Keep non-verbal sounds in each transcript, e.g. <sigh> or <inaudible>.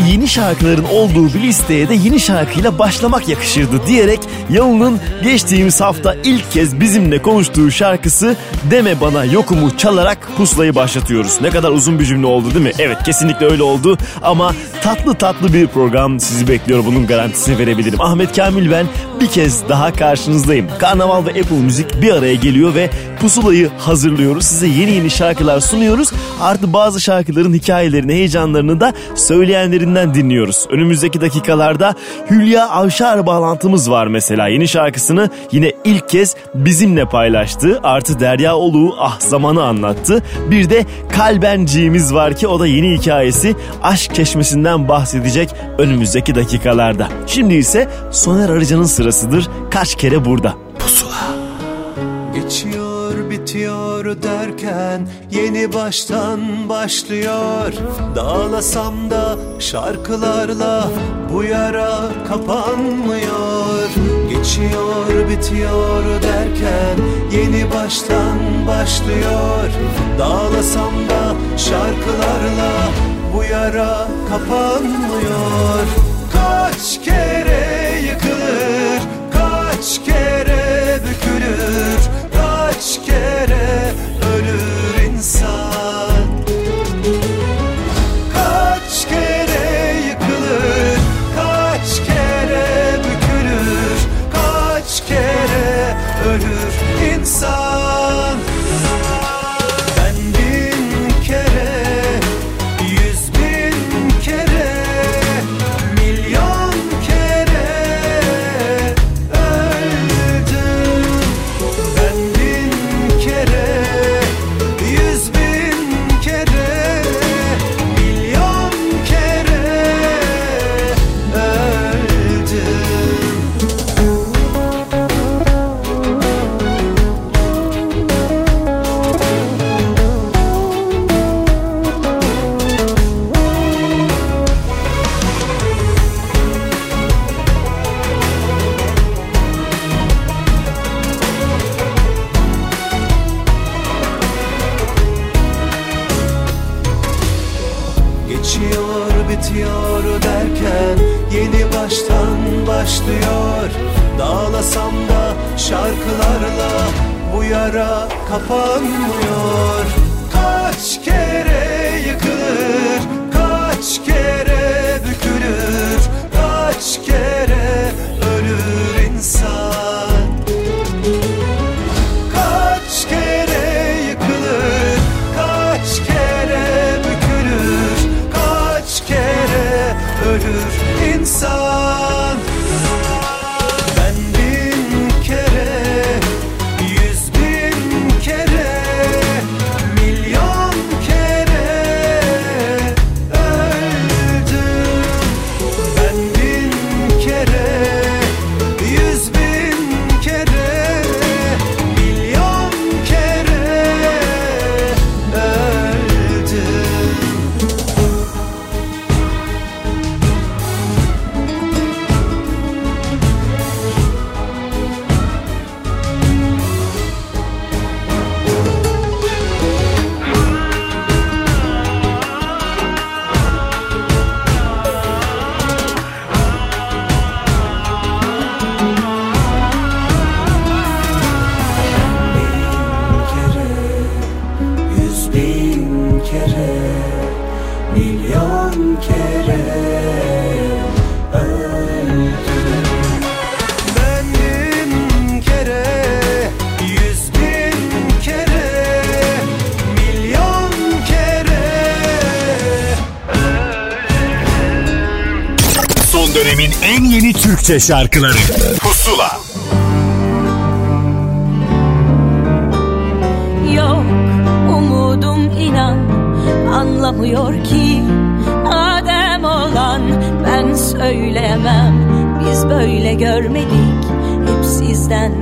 Yeni şarkıların olduğu bir listeye de yeni şarkıyla başlamak yakışırdı diyerek Yalın'ın geçtiğimiz hafta ilk kez bizimle konuştuğu şarkısı Deme Bana Yokumu çalarak puslayı başlatıyoruz. Ne kadar uzun bir cümle oldu değil mi? Evet kesinlikle öyle oldu ama tatlı tatlı bir program sizi bekliyor bunun garantisini verebilirim. Ahmet Kamil ben bir kez daha karşınızdayım. Karnaval ve Apple Müzik bir araya geliyor ve pusulayı hazırlıyoruz. Size yeni yeni şarkılar sunuyoruz. Artı bazı şarkıların hikayelerini, heyecanlarını da albümlerinden dinliyoruz. Önümüzdeki dakikalarda Hülya Avşar bağlantımız var mesela. Yeni şarkısını yine ilk kez bizimle paylaştı. Artı Derya Oluğu Ah Zaman'ı anlattı. Bir de Kalbenciğimiz var ki o da yeni hikayesi Aşk Çeşmesi'nden bahsedecek önümüzdeki dakikalarda. Şimdi ise Soner Arıcan'ın sırasıdır. Kaç kere burada? Pusula. Geçiyor bitiyor geçiyor derken yeni baştan başlıyor. Dağlasam da şarkılarla bu yara kapanmıyor. Geçiyor bitiyor derken yeni baştan başlıyor. Dağlasam da şarkılarla bu yara kapanmıyor. Kaç kere kapanmıyor. Türkçe şarkıları. Pusula. Yok umudum inan anlamıyor ki. Adem olan ben söyleyemem biz böyle görmedik. Hep sizden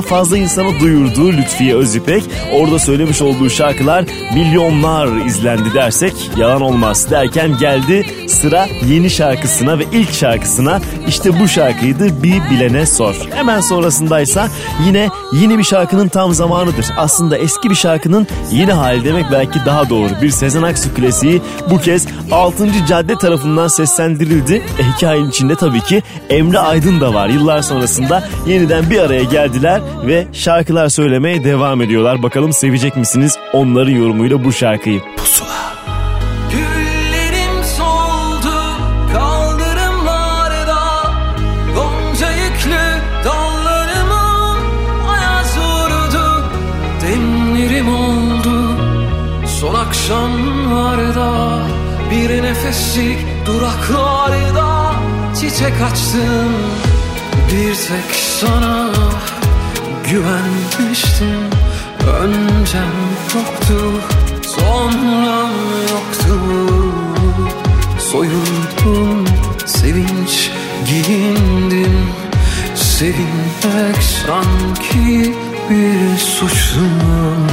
milyondan fazla insana duyurduğu Lütfiye Özüpek orada söylemiş olduğu şarkılar milyonlar izlendi dersek yalan olmaz derken geldi sıra yeni şarkısına ve ilk şarkısına işte bu şarkıydı Bir Bilene Sor. Hemen sonrasındaysa yine yeni bir şarkının tam zamanıdır. Aslında eski bir şarkının yeni hali demek belki daha doğru. Bir Sezen Aksu klasiği bu kez 6. cadde tarafından seslendirildi. E, hikayenin içinde tabii ki Emre Aydın da var. Yıllar sonrasında yeniden bir araya geldiler ve şarkılar söylemeye devam ediyorlar. Bakalım sevecek misiniz onların yorumuyla bu şarkıyı. Birleşik duraklarda çiçek açtım. Bir tek sana güvenmiştim. Öncem yoktu sonram yoktu. Soyuldum sevinç giyindim Sevinmek sanki bir suçluyum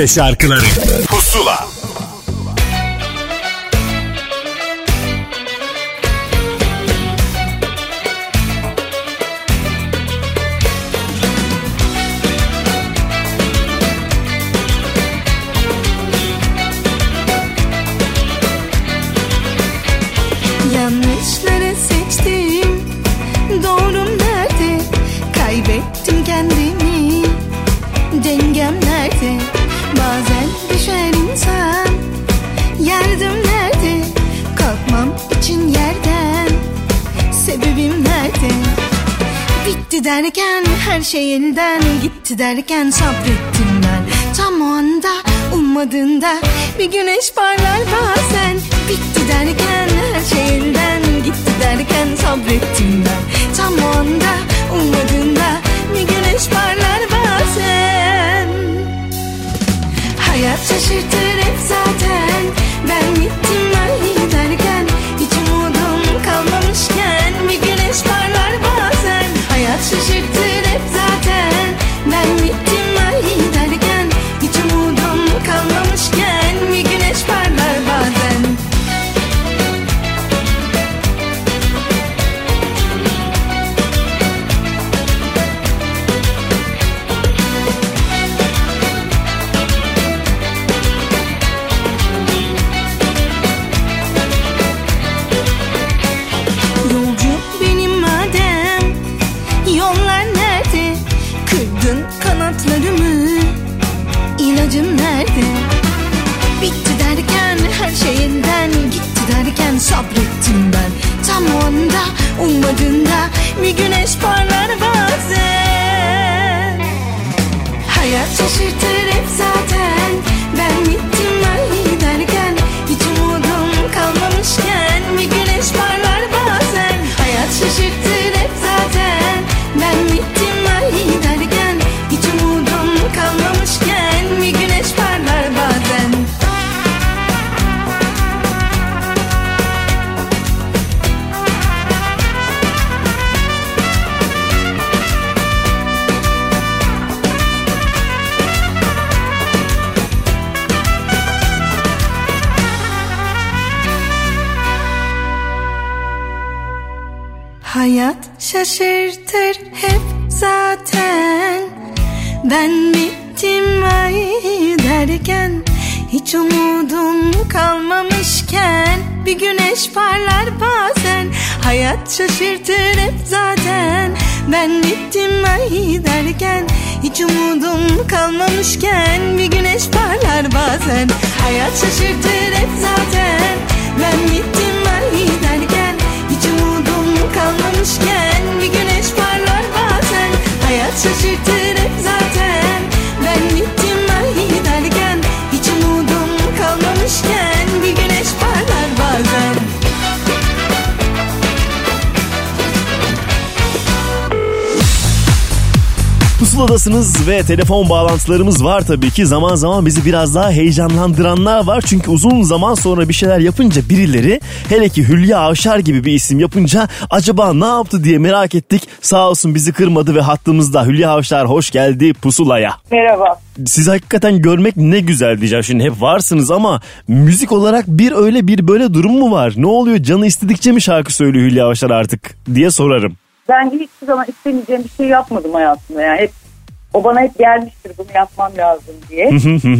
Türkçe şarkıları. Pusula. Yanlışları seçtim. Doğrum nerede? Kaybettim kendimi. Dengem nerede Bitti derken her şey elden gitti derken sabrettim ben. Tam o anda ummadığında bir güneş parlar bazen. Bitti derken her şey elden gitti derken sabrettim ben. Tam o anda ummadığında bir güneş parlar bazen. Hayat şaşırtır hep zaten ummadığında bir güneş parlar bazen. Hayat şaşırtır hep zaten şaşırtır hep zaten. Ben bittim ay derken Hiç umudum kalmamışken Bir güneş parlar bazen Hayat şaşırtır hep zaten. Ben bittim ay derken Hiç umudum kalmamışken Bir güneş parlar bazen Hayat şaşırtır hep zaten. Ben bittim ay derken kalmamışken bir güneş parlar bazen. Hayat şaşırtır Pusuladasınız ve telefon bağlantılarımız var tabii ki. Zaman zaman bizi biraz daha heyecanlandıranlar var. Çünkü uzun zaman sonra bir şeyler yapınca birileri hele ki Hülya Avşar gibi bir isim yapınca acaba ne yaptı diye merak ettik. Sağ olsun bizi kırmadı ve hattımızda Hülya Avşar hoş geldi pusulaya. Merhaba. Sizi hakikaten görmek ne güzel diyeceğim. Şimdi hep varsınız ama müzik olarak bir öyle bir böyle durum mu var? Ne oluyor canı istedikçe mi şarkı söylüyor Hülya Avşar artık diye sorarım. Ben hiçbir zaman istemeyeceğim bir şey yapmadım hayatımda. Yani hep o bana hep gelmiştir bunu yapmam lazım diye.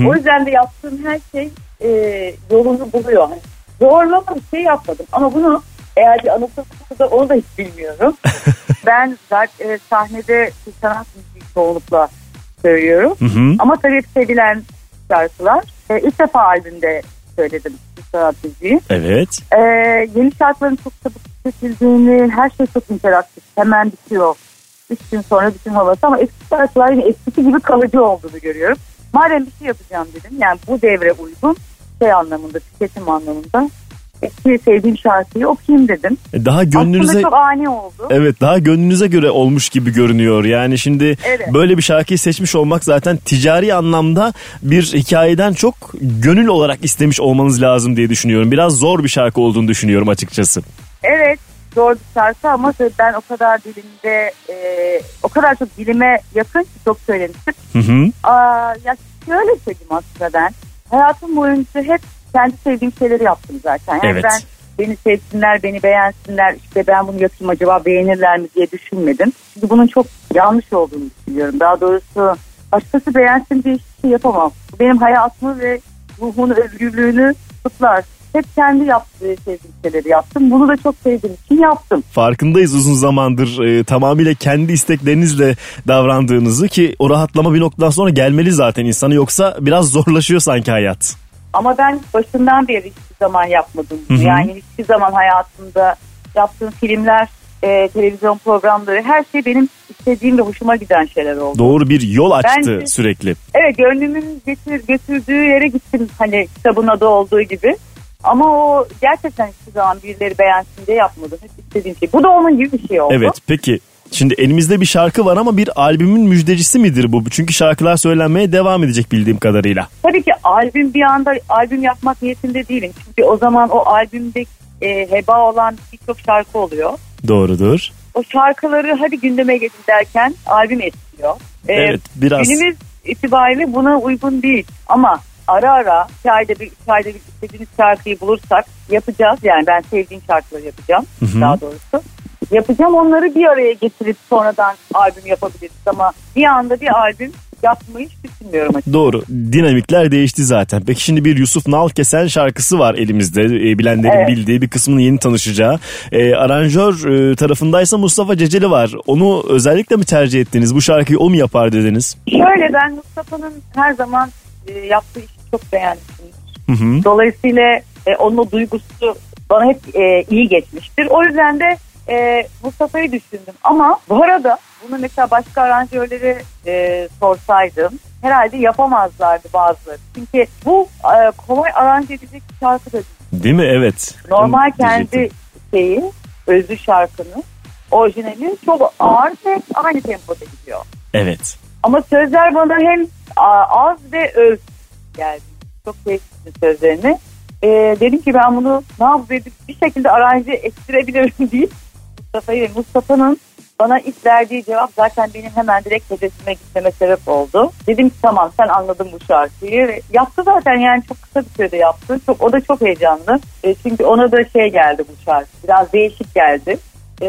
o yüzden de yaptığım her şey e, yolunu buluyor. Hani zorlama bir şey yapmadım ama bunu eğer bir da onu da hiç bilmiyorum. <laughs> ben zaten e, sahnede sanat müziği çoğunlukla söylüyorum. Ama tabii sevilen şarkılar. E, ilk defa albümde söyledim sanat müziği. Evet. Ee, yeni şarkıların çok çabuk seçildiğini, her şey çok interaktif. Hemen bitiyor. Üç gün sonra bütün havası ama eski şarkılar yine eskisi gibi kalıcı olduğunu görüyorum. Madem bir şey yapacağım dedim. Yani bu devre uygun şey anlamında, tüketim anlamında. Eski sevdiğim şarkıyı okuyayım dedim. E, Daha gönlünüze Aslında çok ani oldu. Evet daha gönlünüze göre olmuş gibi görünüyor. Yani şimdi Evet. böyle bir şarkıyı seçmiş olmak zaten ticari anlamda bir hikayeden çok gönül olarak istemiş olmanız lazım diye düşünüyorum. Biraz zor bir şarkı olduğunu düşünüyorum açıkçası. Evet. Zor bir şarkı ama ben o kadar dilimde e, o kadar çok dilime yakın ki çok söylemiştim. Hı hı. Aa, ya şöyle söyleyeyim aslında ben. Hayatım boyunca hep kendi sevdiğim şeyleri yaptım zaten. Yani Evet. ben beni sevsinler, beni beğensinler, işte ben bunu yapayım acaba beğenirler mi diye düşünmedim. Çünkü bunun çok yanlış olduğunu düşünüyorum. Daha doğrusu başkası beğensin diye hiçbir şey yapamam. Benim hayatımı ve ruhunu, özgürlüğünü kutlar. Hep kendi yaptığı şeyleri yaptım. Bunu da çok sevdiğim için yaptım. Farkındayız uzun zamandır e, tamamıyla kendi isteklerinizle davrandığınızı ki o rahatlama bir noktadan sonra gelmeli zaten insanı yoksa biraz zorlaşıyor sanki hayat. Ama ben başından beri hiçbir zaman yapmadım. bunu. Hı hı. Yani hiçbir zaman hayatımda yaptığım filmler, e, televizyon programları her şey benim istediğim ve hoşuma giden şeyler oldu. Doğru bir yol açtı Bence- sürekli. Evet gönlümün getir, götürdüğü yere gittim hani kitabın adı olduğu gibi. Ama o gerçekten hiçbir zaman birileri beğensin diye yapmadım. Hep istediğim şey. Bu da onun gibi bir şey oldu. Evet peki şimdi elimizde bir şarkı var ama bir albümün müjdecisi midir bu? Çünkü şarkılar söylenmeye devam edecek bildiğim kadarıyla. Tabii ki albüm bir anda albüm yapmak niyetinde değilim. Çünkü o zaman o albümde e, heba olan birçok şarkı oluyor. Doğrudur. o şarkıları hadi gündeme getir derken albüm etkiliyor. Ee, Evet, biraz. Günümüz itibariyle buna uygun değil ama ara ara iki ayda bir, iki ayda bir istediğimiz şarkıyı bulursak yapacağız. Yani ben sevdiğim şarkıları yapacağım hı. daha doğrusu. Yapacağım onları bir araya getirip sonradan albüm yapabiliriz ama bir anda bir albüm yapmayı hiç düşünmüyorum açıkçası. Doğru. Dinamikler değişti zaten. Peki şimdi bir Yusuf Nalkesen şarkısı var elimizde. E, bilenlerin Evet. bildiği bir kısmını yeni tanışacağı. E, aranjör e, tarafındaysa Mustafa Ceceli var. Onu özellikle mi tercih ettiniz? Bu şarkıyı o mu yapar dediniz? Şöyle ben Mustafa'nın her zaman e, yaptığı işi çok beğenmişimdir. Hı hı. Dolayısıyla e, onun o duygusu bana hep e, iyi geçmiştir. O yüzden de e, Mustafa'yı düşündüm. Ama bu arada bunu mesela başka aranjörlere e, sorsaydım herhalde yapamazlardı bazıları. Çünkü bu e, kolay aranje edecek bir şarkı da değil. Değil mi? Evet. Normal Onu kendi diyecektim. şeyi, özlü şarkının orijinali çok ağır ve aynı tempoda gidiyor. Evet. Ama sözler bana hem az ve öz geldi. Çok sevdim sözlerini. Ee, dedim ki ben bunu ne yapayım bir şekilde aranje ettirebilirim <laughs> deyip Mustafa'yı ve Mustafa'nın bana ilk verdiği cevap zaten benim hemen direkt hedefime gitmeme sebep oldu. Dedim ki tamam sen anladın bu şarkıyı. Yaptı zaten yani çok kısa bir sürede yaptı. Çok, o da çok heyecanlı. E, çünkü ona da şey geldi bu şarkı. Biraz değişik geldi. E,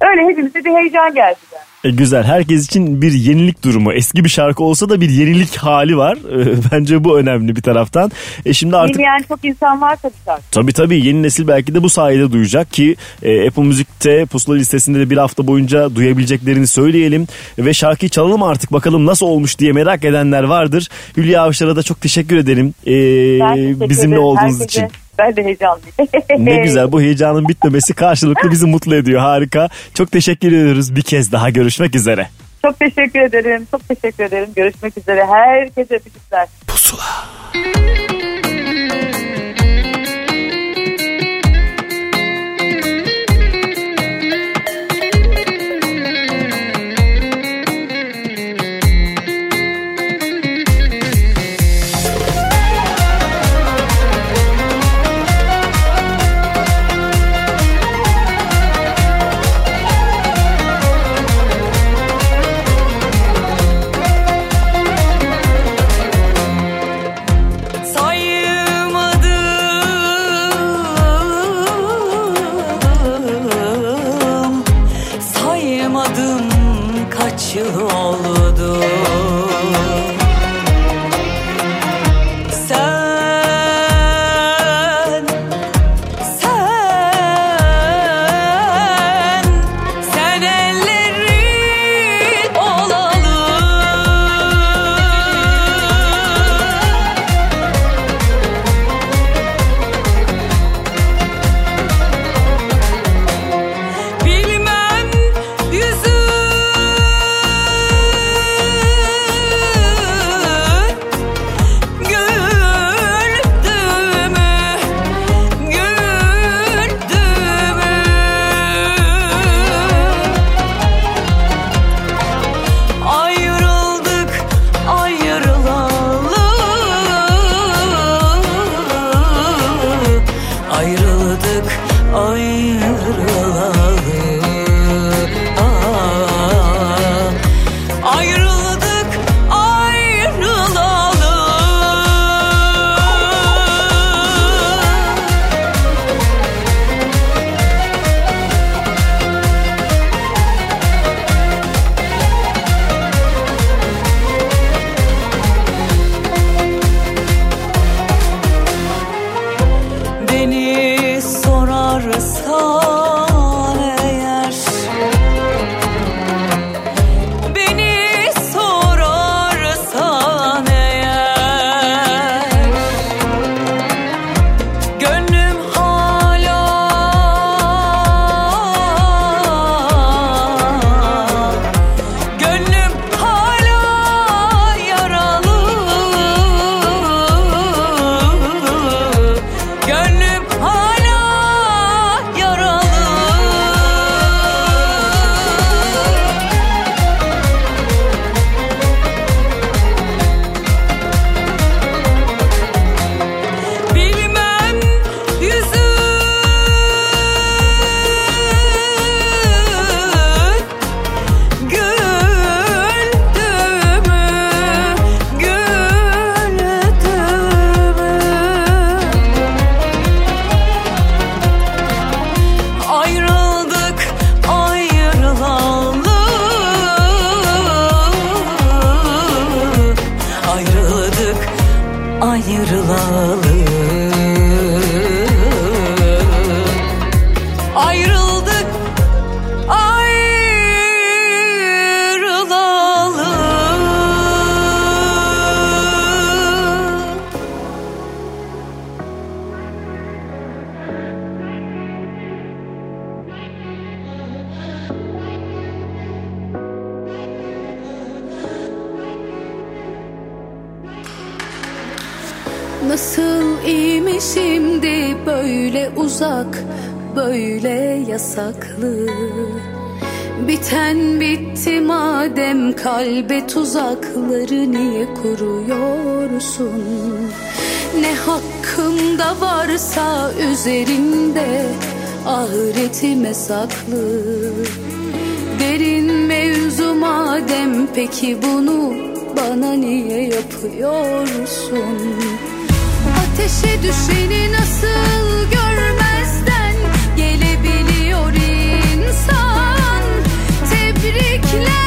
öyle hepimize bir heyecan geldi. Yani. E, güzel. Herkes için bir yenilik durumu. Eski bir şarkı olsa da bir yenilik hali var. E, <laughs> bence bu önemli bir taraftan. E, şimdi artık Bilmeyen çok insan var tabii şarkı. Tabii tabii yeni nesil belki de bu sayede duyacak ki e, Apple Müzik'te pusula listesinde de bir hafta boyunca duyabileceklerini söyleyelim. Ve şarkıyı çalalım artık bakalım nasıl olmuş diye merak edenler vardır. Hülya Avşar'a da çok teşekkür ederim e, bizimle ederim olduğunuz herkese. için. Ben de heyecanlıyım. Ne güzel bu <laughs> heyecanın bitmemesi karşılıklı bizi mutlu ediyor harika. Çok teşekkür ediyoruz bir kez daha görüşmek üzere. Çok teşekkür ederim. Çok teşekkür ederim. Görüşmek üzere. Herkese öpücükler. Saymadım Biten bitti madem kalbe tuzakları niye kuruyorsun? Ne hakkımda varsa üzerinde ahiretime saklı. Derin mevzu madem peki bunu bana niye yapıyorsun? Ateşe düşeni nasıl you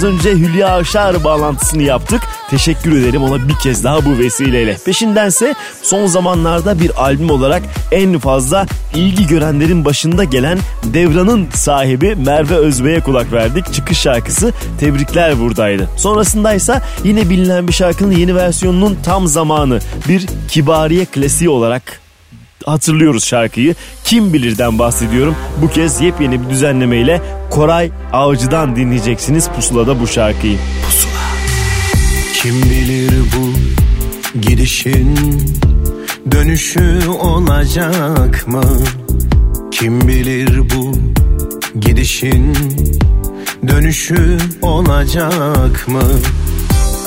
az önce Hülya Avşar bağlantısını yaptık. Teşekkür ederim ona bir kez daha bu vesileyle. Peşindense son zamanlarda bir albüm olarak en fazla ilgi görenlerin başında gelen Devran'ın sahibi Merve Özbey'e kulak verdik. Çıkış şarkısı Tebrikler buradaydı. Sonrasındaysa yine bilinen bir şarkının yeni versiyonunun tam zamanı bir kibariye klasiği olarak hatırlıyoruz şarkıyı. Kim bilirden bahsediyorum. Bu kez yepyeni bir düzenlemeyle Koray Avcı'dan dinleyeceksiniz Pusula'da bu şarkıyı. Kim bilir bu gidişin dönüşü olacak mı? Kim bilir bu gidişin dönüşü olacak mı?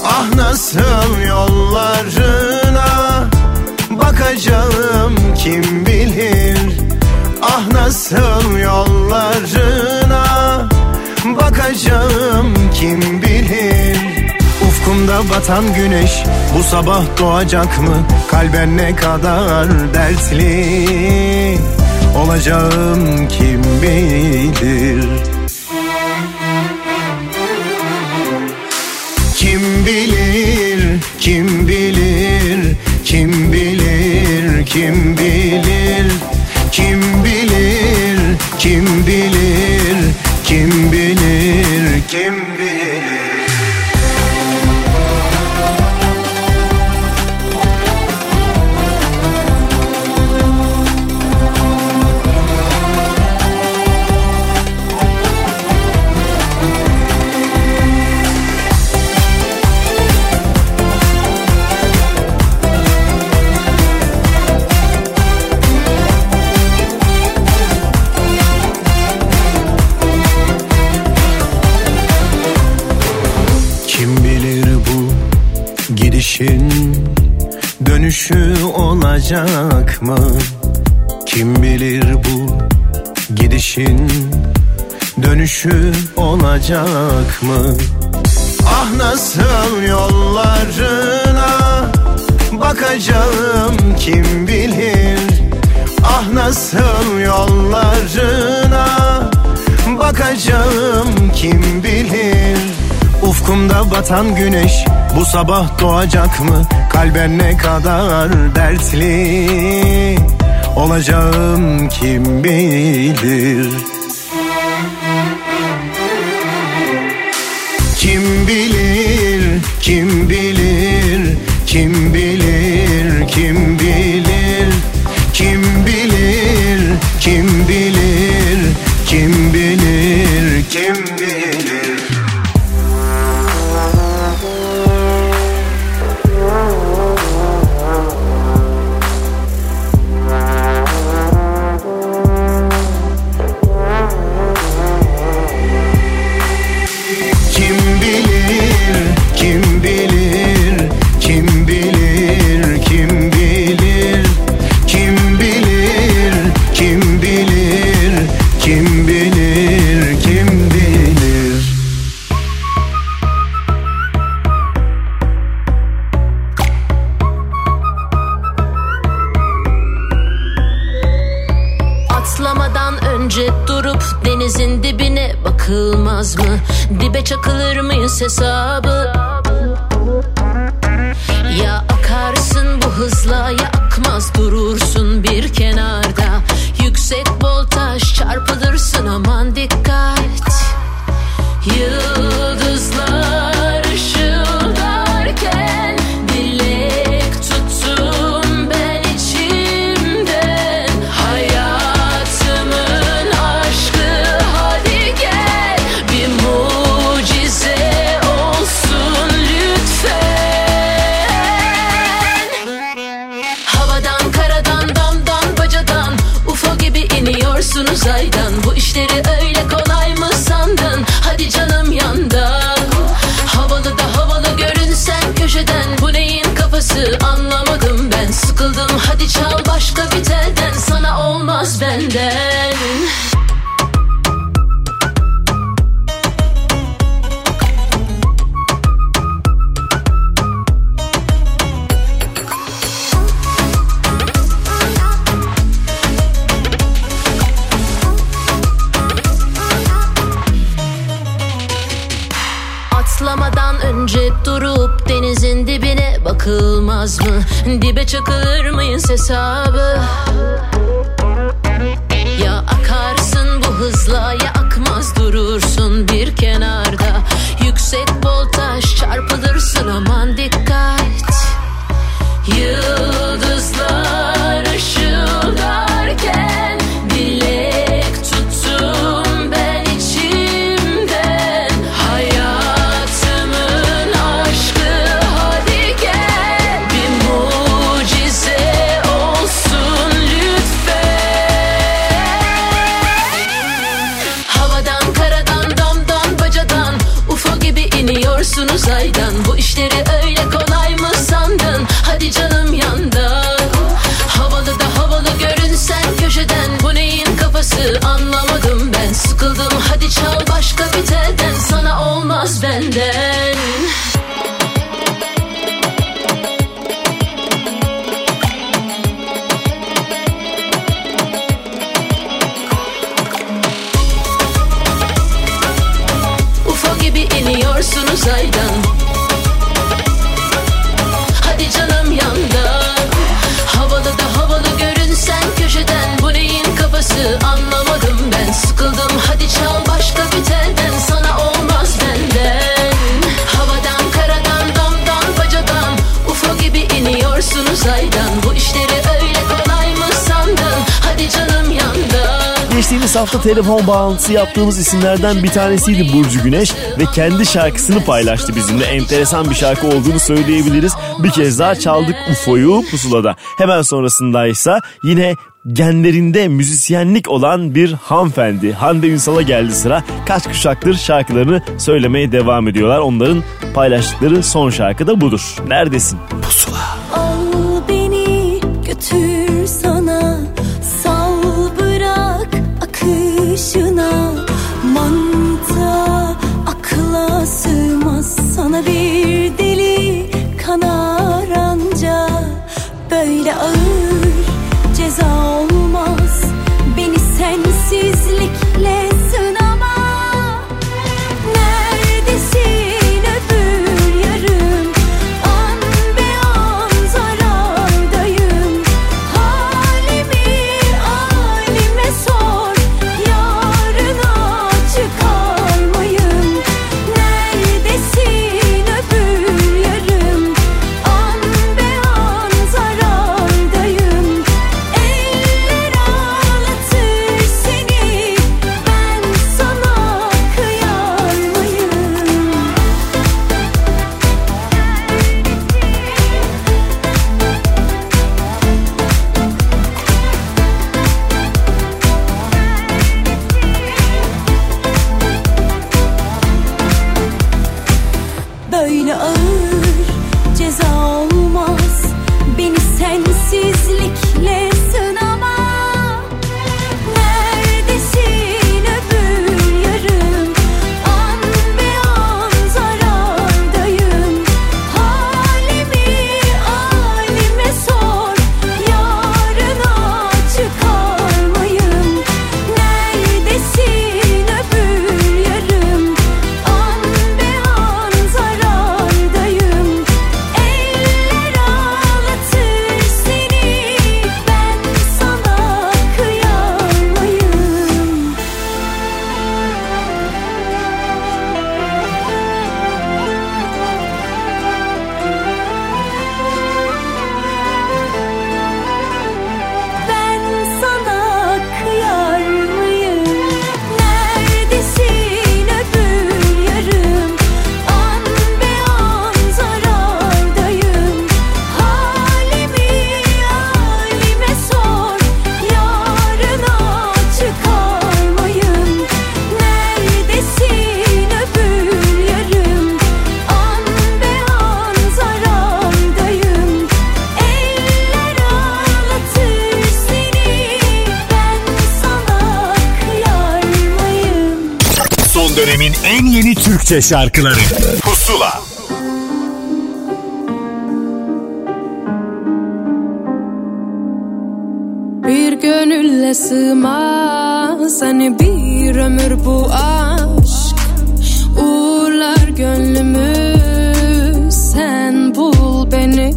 Ah nasıl yollarına bakacağım kim bilir Ah nasıl yollarına bakacağım kim bilir? Ufkumda batan güneş bu sabah doğacak mı? Kalben ne kadar dertli. Olacağım kim bilir? Kim bilir, kim bilir, kim bilir, kim bilir, kim bilir, kim bilir, kim bilir, kim bilir. Olacak mı? Kim bilir bu gidişin dönüşü olacak mı? Ah nasıl yollarına bakacağım kim bilir? Ah nasıl yollarına bakacağım kim bilir? Ufkumda batan güneş bu sabah doğacak mı? Kalben ne kadar dertli olacağım kim bilir? Kim bilir, kim bilir, kim bilir, kim bilir, kim bilir, kim bilir, kim bilir, kim bilir. Dibe çakılır mıyız hesabı? Ya akarsın bu hızla ya akmaz durursun bir kenarda. Yüksek voltaj çarpılırsın aman dikkat. You Geçtiğimiz hafta telefon bağlantısı yaptığımız isimlerden bir tanesiydi Burcu Güneş ve kendi şarkısını paylaştı bizimle. Enteresan bir şarkı olduğunu söyleyebiliriz. Bir kez daha çaldık UFO'yu pusulada. Hemen sonrasındaysa yine genlerinde müzisyenlik olan bir hanımefendi. Hande Ünsal'a geldi sıra. Kaç kuşaktır şarkılarını söylemeye devam ediyorlar. Onların paylaştıkları son şarkı da budur. Neredesin? Pusula. Türkçe şarkıları. Pusula. Bir gönülle sığmaz hani bir ömür bu aşk. Uğurlar gönlümü sen bul beni.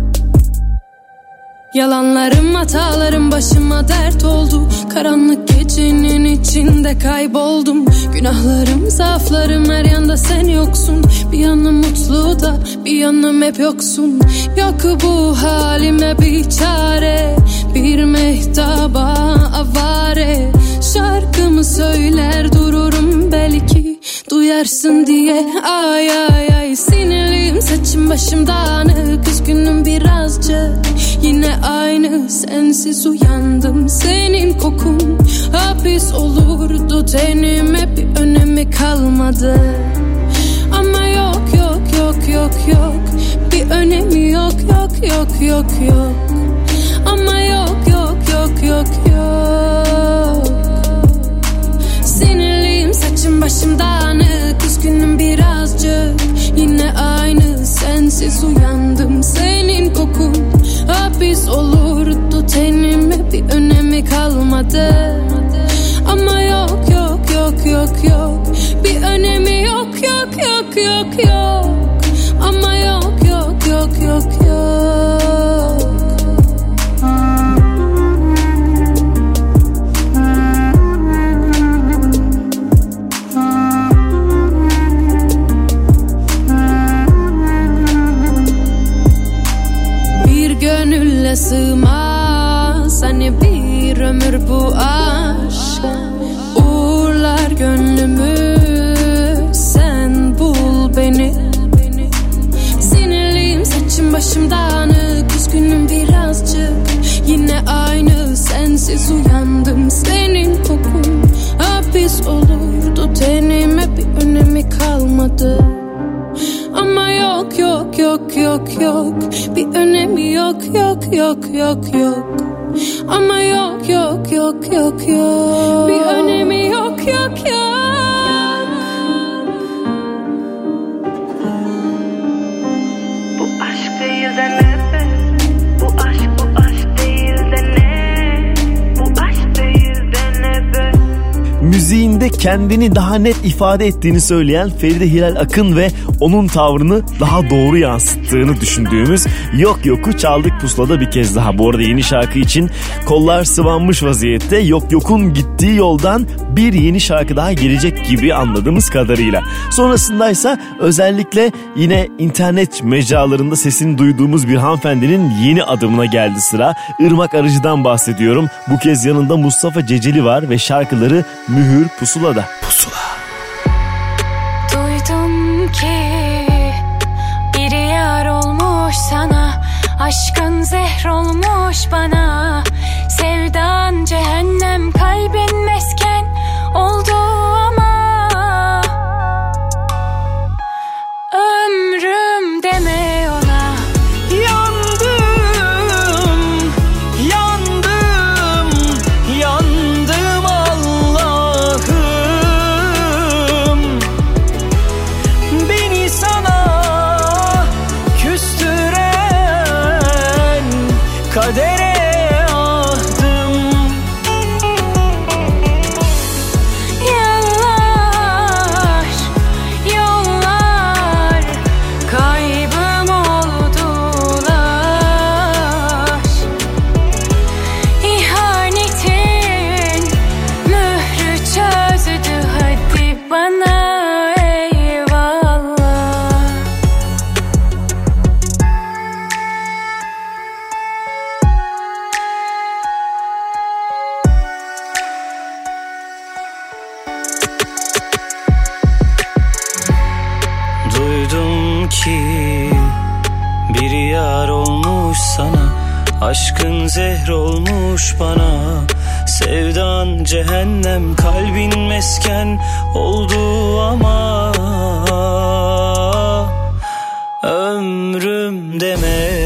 Yalanlarım hatalarım başıma dert oldu. Karanlık gecenin içinde kayboldum. Günahlarım zaaflarım her yanda sen yoksun. Bir yanım mutlu da bir yanım hep yoksun. Yok bu halime bir çare Bir mehtaba avare. Şarkımı söyler dururum belki Duyarsın diye. Ay ay ay Sinirliyim saçım başım dağınık. Üzgünüm birazcık Yine aynı sensiz uyandım. Senin kokun hapis olurdu. Tenime bir önemi kalmadı. Ama yok yok yok yok yok. Bir önemi yok yok yok yok yok. Ama yok yok yok yok yok. Sinirliyim saçım başım dağınık. Üzgünüm birazcık. Yine aynı sensiz uyandım. Senin kokun hapis olurdu Tenime bir önemi kalmadı. Ama yok yok yok yok yok. Bir önemi yok yok yok yok. yok yok yok yok. Ama yok yok yok yok yok. Bir kendini daha net ifade ettiğini söyleyen Feride Hilal Akın ve onun tavrını daha doğru yansıttığını düşündüğümüz Yok Yok'u çaldık pusulada bir kez daha. Bu arada yeni şarkı için kollar sıvanmış vaziyette Yok Yok'un gittiği yoldan bir yeni şarkı daha gelecek gibi anladığımız kadarıyla. Sonrasındaysa özellikle yine internet mecralarında sesini duyduğumuz bir hanımefendinin yeni adımına geldi sıra. Irmak Arıcı'dan bahsediyorum. Bu kez yanında Mustafa Ceceli var ve şarkıları Mühür Pusula'da. Pusula. Duydum ki biri yar olmuş sana Aşkın zehr olmuş bana zehr olmuş bana. Sevdan cehennem kalbin mesken oldu ama Ömrüm deme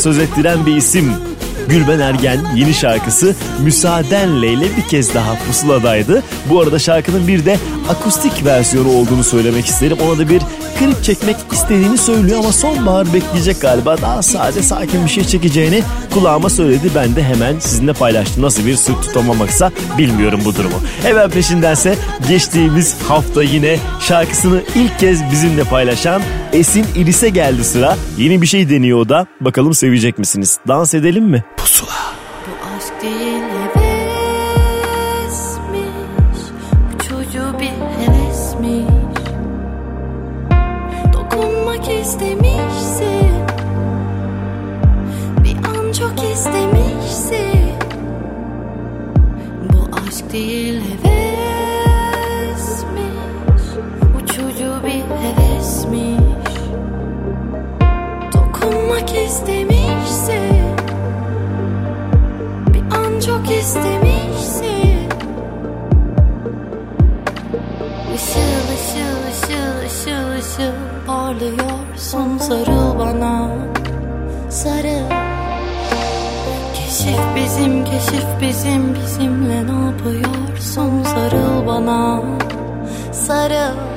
söz ettiren bir isim. Gülben Ergen yeni şarkısı Müsaadenle ile bir kez daha pusuladaydı. Bu arada şarkının bir de akustik versiyonu olduğunu söylemek isterim. Ona da bir klip çekmek istediğini söylüyor ama sonbahar bekleyecek galiba. Daha sade sakin bir şey çekeceğini kulağıma söyledi. Ben de hemen sizinle paylaştım. Nasıl bir sır tutamamaksa bilmiyorum bu durumu. Hemen peşindense geçtiğimiz hafta yine şarkısını ilk kez bizimle paylaşan Esin İris'e geldi sıra. Yeni bir şey deniyor o da. Bakalım sevecek misiniz? Dans edelim mi? Pusula. Bu aşk değil olsun sarıl bana. Sarıl Keşif bizim keşif bizim. Bizimle ne yapıyorsun? Sarıl bana. Sarıl.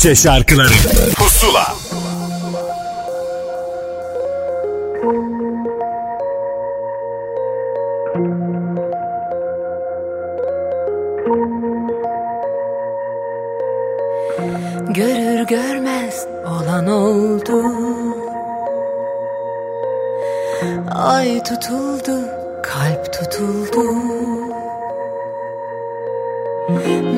Türkçe şarkıları. Pusula. Görür görmez olan oldu. Ay tutuldu, kalp tutuldu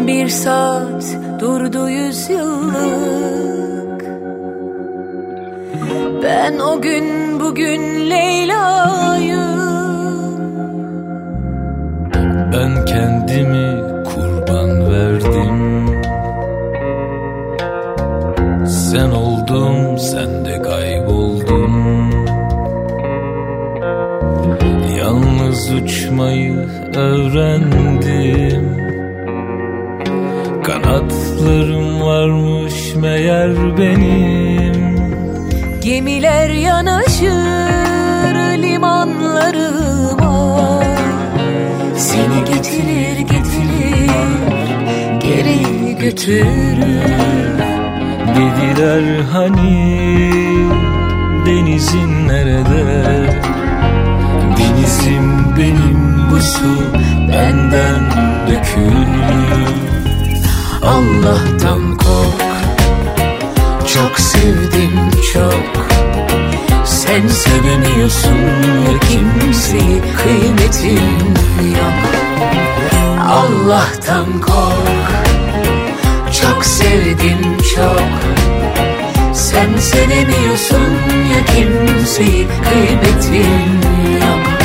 Bir saat durdu yüz yıllık Ben o gün bugün Leyla'yım Ben kendimi kurban verdim. Sen oldum sen de kayboldun. Yalnız uçmayı öğrendim Kanatlarım varmış meğer benim. Gemiler yanaşır limanlarıma Seni getirir getirir geri götürür. Dediler hani denizin nerede? Denizim benim bu su benden dökülür Allah'tan kork. Çok sevdim çok. Sen sevemiyorsun kimseyi kıymetin yok. Allah'tan kork. Çok sevdim çok. Sen sevemiyorsun ya kimseyi kıymetin yok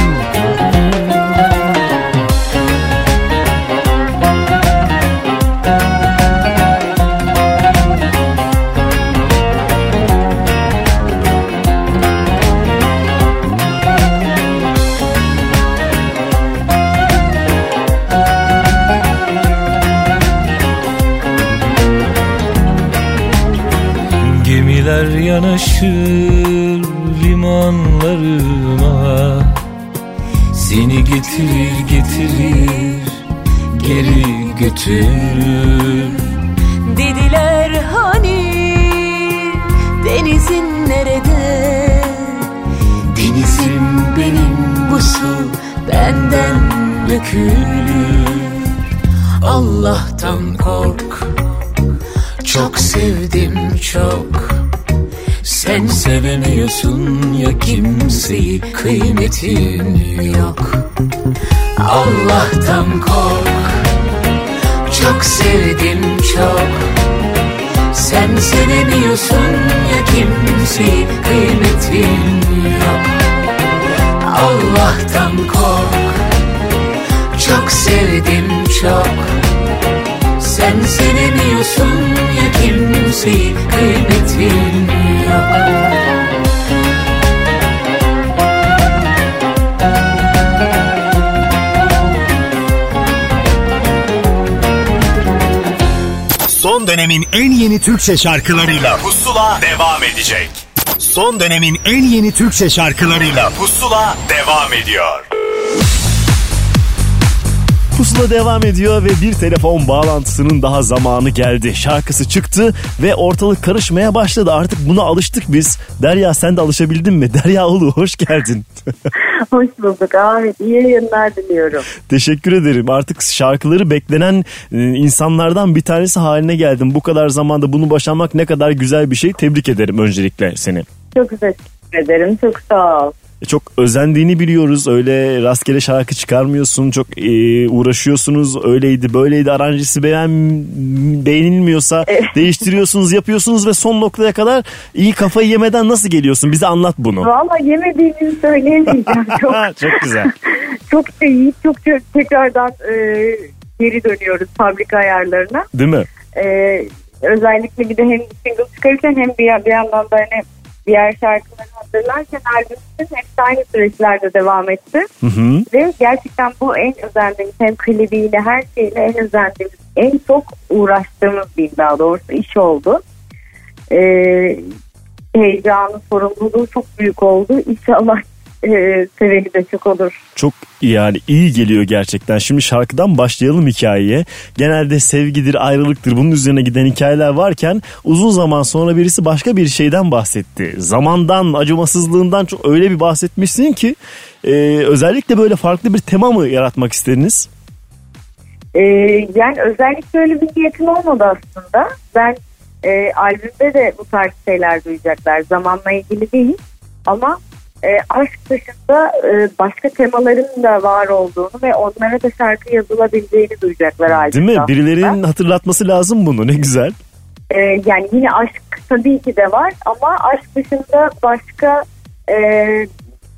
yanaşır limanlarıma. Seni getirir getirir geri götürür kıymetin yok. Allah'tan kork. Çok sevdim çok. Sen sevemiyorsun ya kimseyi kıymetin yok. Allah'tan kork. Çok sevdim çok. Sen sevemiyorsun ya kimseyi kıymetin yok dönemin en yeni Türkçe şarkılarıyla Pusula devam edecek. Son dönemin en yeni Türkçe şarkılarıyla Pusula devam ediyor. Pusula devam ediyor ve bir telefon bağlantısının daha zamanı geldi. Şarkısı çıktı ve ortalık karışmaya başladı. Artık buna alıştık biz. Derya sen de alışabildin mi? <laughs> Derya Ulu hoş geldin. <laughs> <laughs> Hoş bulduk Ahmet. İyi yayınlar diliyorum. Teşekkür ederim. Artık şarkıları beklenen e, insanlardan bir tanesi haline geldim. Bu kadar zamanda bunu başarmak ne kadar güzel bir şey. Tebrik ederim öncelikle seni. Çok teşekkür ederim. Çok sağ ol. E, Çok özendiğini biliyoruz. Öyle rastgele şarkı çıkarmıyorsun. Çok e, uğraşıyorsunuz. Öyleydi böyleydi aranjesi beğen, beğenilmiyorsa <laughs> değiştiriyorsunuz yapıyorsunuz ve son noktaya kadar iyi kafayı yemeden nasıl geliyorsun? Bize anlat bunu. Valla yemediğimi söyleyemeyeceğim. <laughs> Çok, Çok güzel. <laughs> çok iyi. Çok, çok tekrardan e, geri dönüyoruz fabrika ayarlarına. Değil mi? E, özellikle bir de hem single çıkarırken hem bir, bir yandan da hani diğer şarkıları hazırlarken albümümüzün hepsi aynı süreçlerde devam etti. Hı hı. Ve gerçekten bu en özendiğimiz hem klibiyle her şeyle en özendiğimiz en çok uğraştığımız diyeyim daha doğrusu iş oldu. Ee, heyecanı, sorumluluğu çok büyük oldu. İnşallah e, de çok olur. Çok yani iyi geliyor gerçekten. Şimdi şarkıdan başlayalım hikayeye. Genelde sevgidir, ayrılıktır bunun üzerine giden hikayeler varken uzun zaman sonra birisi başka bir şeyden bahsetti. Zamandan, acımasızlığından çok öyle bir bahsetmişsin ki e, özellikle böyle farklı bir tema mı yaratmak istediniz? Ee, yani özellikle öyle bir niyetim olmadı aslında. Ben e, albümde de bu tarz şeyler duyacaklar. Zamanla ilgili değil. Ama e, aşk dışında e, başka temaların da var olduğunu ve onlara da şarkı yazılabileceğini duyacaklar albümde. Değil mi? Birilerinin hatırlatması lazım bunu. Ne güzel. E, yani yine aşk tabii ki de var ama aşk dışında başka e,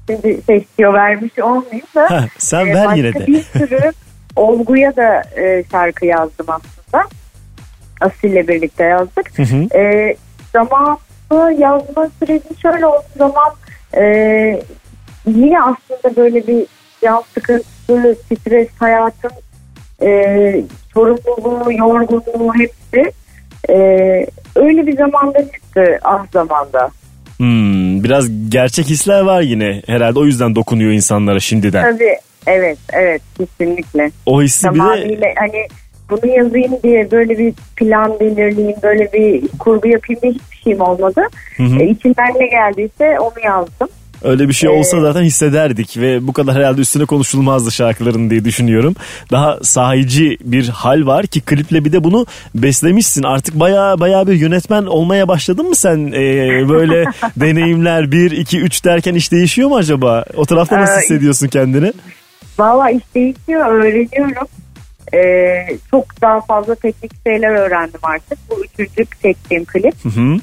şimdi seçiyor vermiş olmayayım da Heh, sen e, ver yine de. bir sürü olguya da e, şarkı yazdım aslında. Asil'le birlikte yazdık. Hı hı. E, zamanı yazma süreci şöyle oldu zaman e, yine aslında böyle bir can sıkıntısı, stres, hayatın e, sorumluluğu, yorgunluğu hepsi e, öyle bir zamanda çıktı az zamanda. Hmm, biraz gerçek hisler var yine. Herhalde o yüzden dokunuyor insanlara şimdiden. Tabii evet evet kesinlikle. O hissi Tamamıyla hani bunu yazayım diye böyle bir plan belirleyeyim, böyle bir kurgu yapayım diye hiçbir şeyim olmadı. Hı hı. E, içimden ne geldiyse onu yazdım. Öyle bir şey olsa Ee, zaten hissederdik ve bu kadar herhalde üstüne konuşulmazdı şarkıların diye düşünüyorum. Daha sahici bir hal var ki kliple bir de bunu beslemişsin. Artık baya baya bir yönetmen olmaya başladın mı sen? Ee, böyle <laughs> deneyimler 1, 2, 3 derken iş değişiyor mu acaba? O tarafta nasıl Ee, hissediyorsun kendini? Valla iş değişiyor, öğreniyorum. Ee, çok daha fazla teknik şeyler öğrendim artık. Bu üçüncü çektiğim klip. Hı hı.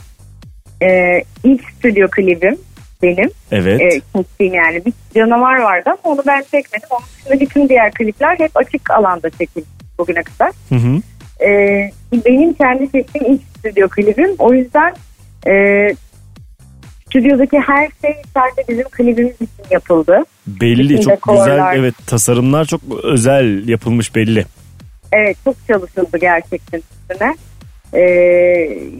Ee, ilk stüdyo klibim benim. Evet. Ee, çektiğim yani bir canavar vardı ama onu ben çekmedim. Onun dışında bütün diğer klipler hep açık alanda çekildi bugüne kadar. Hı hı. Ee, benim kendi çektiğim ilk stüdyo klibim. O yüzden e, stüdyodaki her şey sadece bizim klibimiz için yapıldı. Belli Bütün çok dekorlar. güzel evet tasarımlar çok özel yapılmış belli. Evet çok çalışıldı gerçekten üstüne. Ee,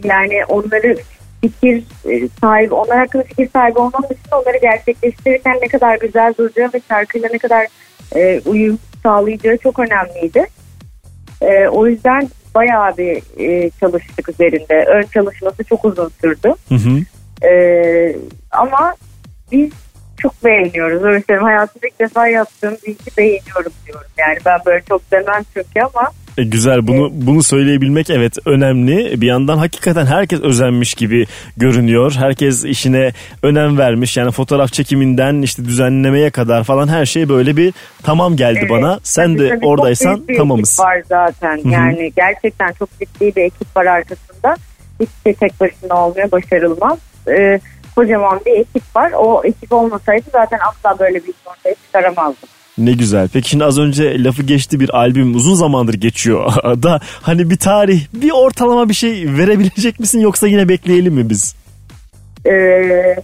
yani onları fikir e, sahibi, onlar hakkında fikir sahibi olmam dışında onları gerçekleştirirken ne kadar güzel duracağı ve şarkıyla ne kadar e, uyum sağlayacağı çok önemliydi. E, o yüzden bayağı bir e, çalıştık üzerinde. Ön çalışması çok uzun sürdü. Hı hı. E, ama biz çok beğeniyoruz. Öyle söyleyeyim. Hayatımda ilk defa yaptığım bir işi beğeniyorum diyorum. Yani ben böyle çok demem çünkü ama E, güzel bunu bunu söyleyebilmek evet önemli. Bir yandan hakikaten herkes özenmiş gibi görünüyor. Herkes işine önem vermiş. Yani fotoğraf çekiminden işte düzenlemeye kadar falan her şey böyle bir tamam geldi Evet. bana. Sen Tabii de tabii, oradaysan çok büyük bir tamamız. ekip var zaten. hı. Yani gerçekten çok ciddi bir ekip var arkasında. Hiç şey tek başına olmuyor, başarılmaz. Ee, kocaman bir ekip var. O ekip olmasaydı zaten asla böyle bir ortaya çıkaramazdım. Ne güzel. Peki şimdi az önce lafı geçti bir albüm uzun zamandır geçiyor <laughs> da hani bir tarih bir ortalama bir şey verebilecek misin yoksa yine bekleyelim mi biz? Ee,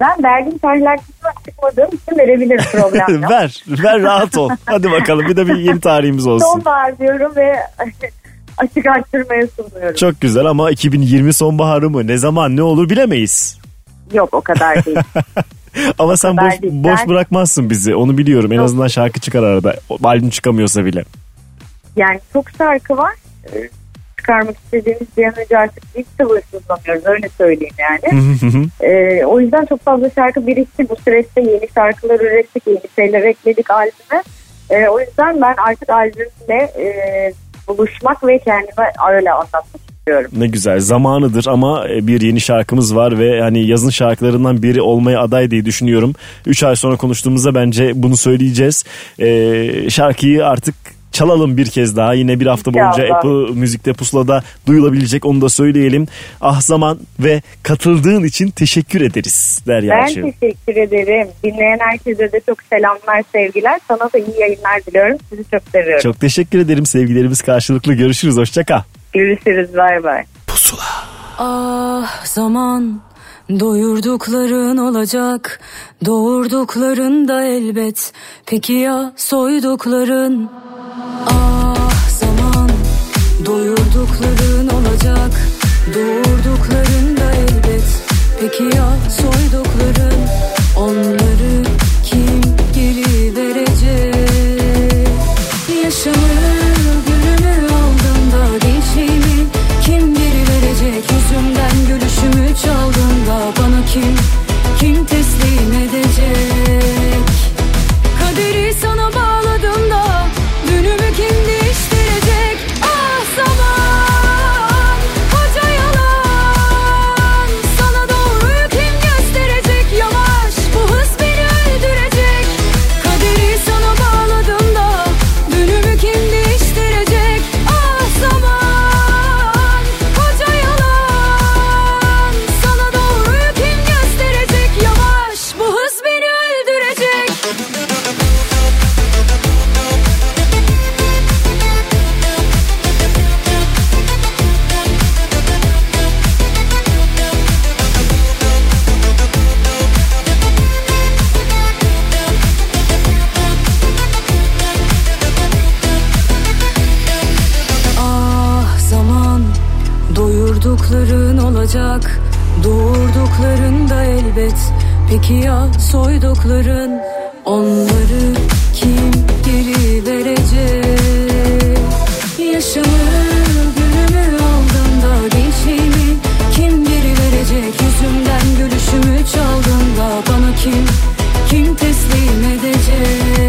ben verdiğim tarihler çıkmadığım için verebilirim <laughs> problem yok. ver ver rahat ol. Hadi bakalım bir de bir yeni tarihimiz olsun. Sonbahar diyorum ve <laughs> açık arttırmaya sunuyorum. Çok güzel ama 2020 sonbaharı mı? Ne zaman ne olur bilemeyiz. Yok o kadar değil. <laughs> Ama sen kadar boş, değil. boş bırakmazsın bizi. Onu biliyorum. En Yok. azından şarkı çıkar arada. O Albüm çıkamıyorsa bile. Yani çok şarkı var. Ee, Çıkarmak istediğimiz bir an önce artık hiç sabırsızlanıyoruz öyle söyleyeyim yani. Ee, o yüzden çok fazla şarkı birikti. Bu süreçte yeni şarkılar ürettik, yeni şeyler ekledik albüme. Ee, o yüzden ben artık albümle e, buluşmak ve kendime öyle anlatmak istiyorum. Ne güzel. Zamanıdır ama e, bir yeni şarkımız var ve hani yazın şarkılarından biri olmaya aday diye düşünüyorum. 3 ay sonra konuştuğumuzda bence bunu söyleyeceğiz. Ee, şarkıyı artık çalalım bir kez daha. Yine bir hafta boyunca İnşallah. Apple Müzik'te pusulada duyulabilecek onu da söyleyelim. Ah zaman ve katıldığın için teşekkür ederiz Ben Derya'cığım. teşekkür ederim. Dinleyen herkese de çok selamlar, sevgiler. Sana da iyi yayınlar diliyorum. Sizi çok seviyorum. Çok teşekkür ederim. Sevgilerimiz karşılıklı. Görüşürüz. Hoşçakal. Görüşürüz. Bay bay. Ah zaman doyurdukların olacak doğurdukların da elbet peki ya soydukların Ah zaman doyurdukların olacak doğurdukların da elbet. Peki ya soydukların doğurdukların da elbet. Peki ya soydukların? Onları kim geri verecek yaşamı gülümü aldığında gençliğimi kim geri verecek yüzümden gülüşümü çaldığında bana kim kim teslim edecek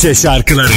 Türkçe şarkıları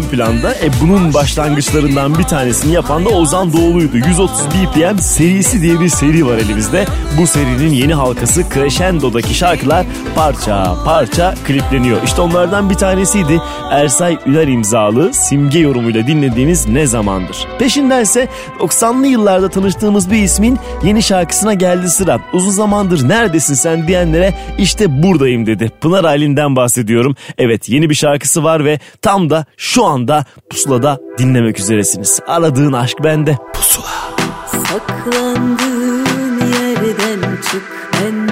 ön planda. Bunun başlangıçlarından bir tanesini yapan da Ozan Doğulu'ydu. 130 BPM serisi diye bir seri var elimizde. Bu serinin yeni halkası Crescendo'daki şarkılar parça parça klipleniyor. İşte onlardan bir tanesiydi Ersay Üler imzalı simge yorumuyla dinlediğimiz Ne Zamandır. Peşindense 90'lı yıllarda tanıştığımız bir ismin yeni şarkısına geldi sıra. Uzun zamandır neredesin sen diyenlere işte buradayım dedi. Pınar Aylin'den bahsediyorum. Evet yeni bir şarkısı var ve tam da şu anda pusulada dinlemek üzeresiniz. Aradığın aşk bende. Pusula. Saklandığın yerden çık bende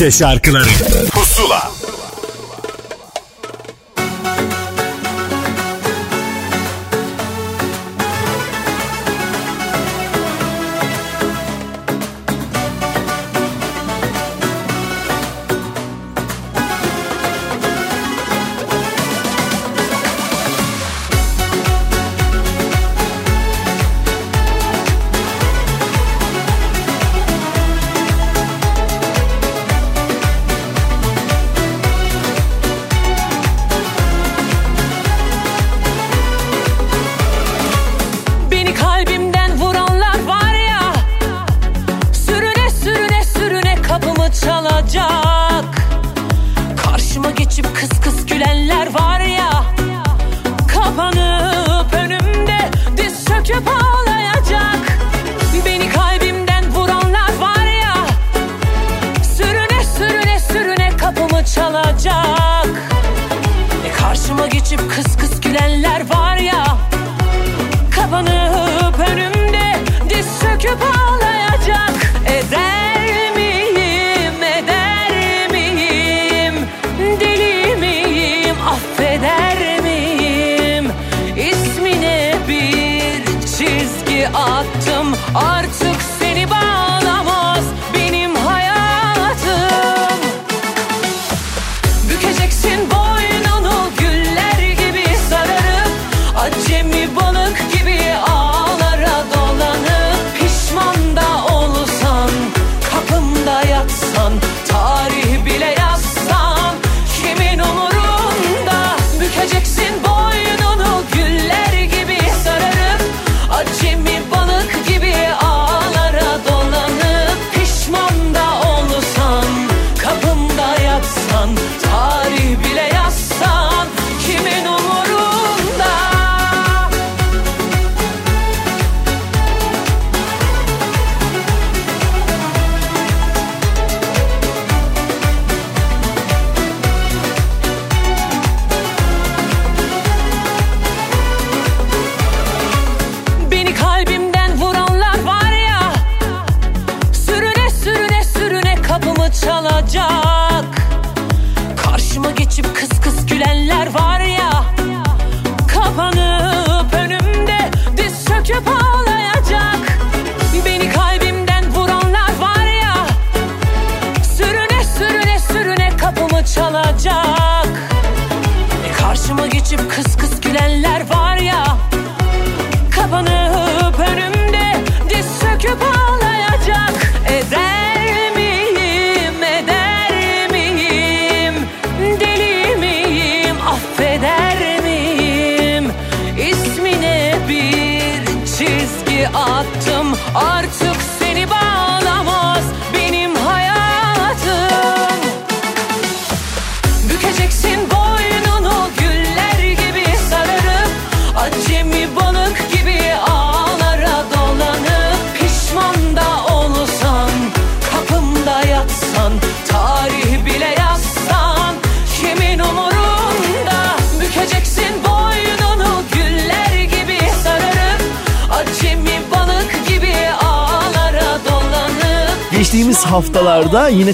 Türkçe şarkıları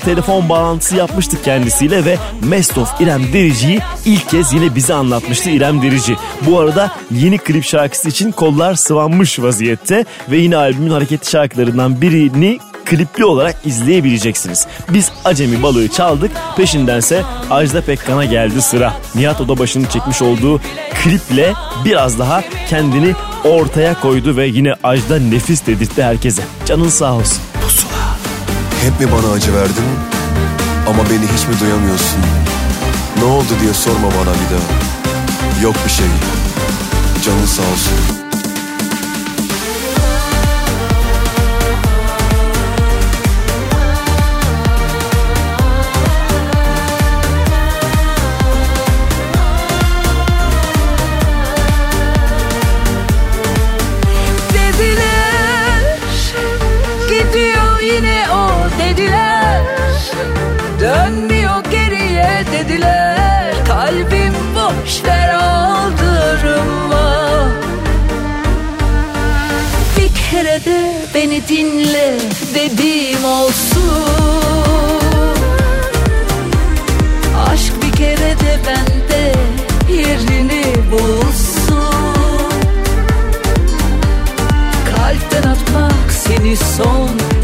telefon bağlantısı yapmıştık kendisiyle ve Mestof İrem Derici'yi ilk kez yine bize anlatmıştı İrem Derici. Bu arada yeni klip şarkısı için kollar sıvanmış vaziyette ve yine albümün hareketli şarkılarından birini klipli olarak izleyebileceksiniz. Biz Acemi Balığı çaldık peşindense Ajda Pekkan'a geldi sıra. Nihat Odabaşı'nın çekmiş olduğu kliple biraz daha kendini ortaya koydu ve yine Ajda nefis dedirtti herkese. Canın sağ olsun. Hep mi bana acı verdin ama beni hiç mi duyamıyorsun? Ne oldu diye sorma bana bir daha. Yok bir şey. Canın sağ olsun. Dönmüyor geriye dediler. Kalbim boş ver aldırma Bir kere de beni dinle dediğim olsun. Aşk bir kere de bende yerini bulsun. Kalpten atmak seni son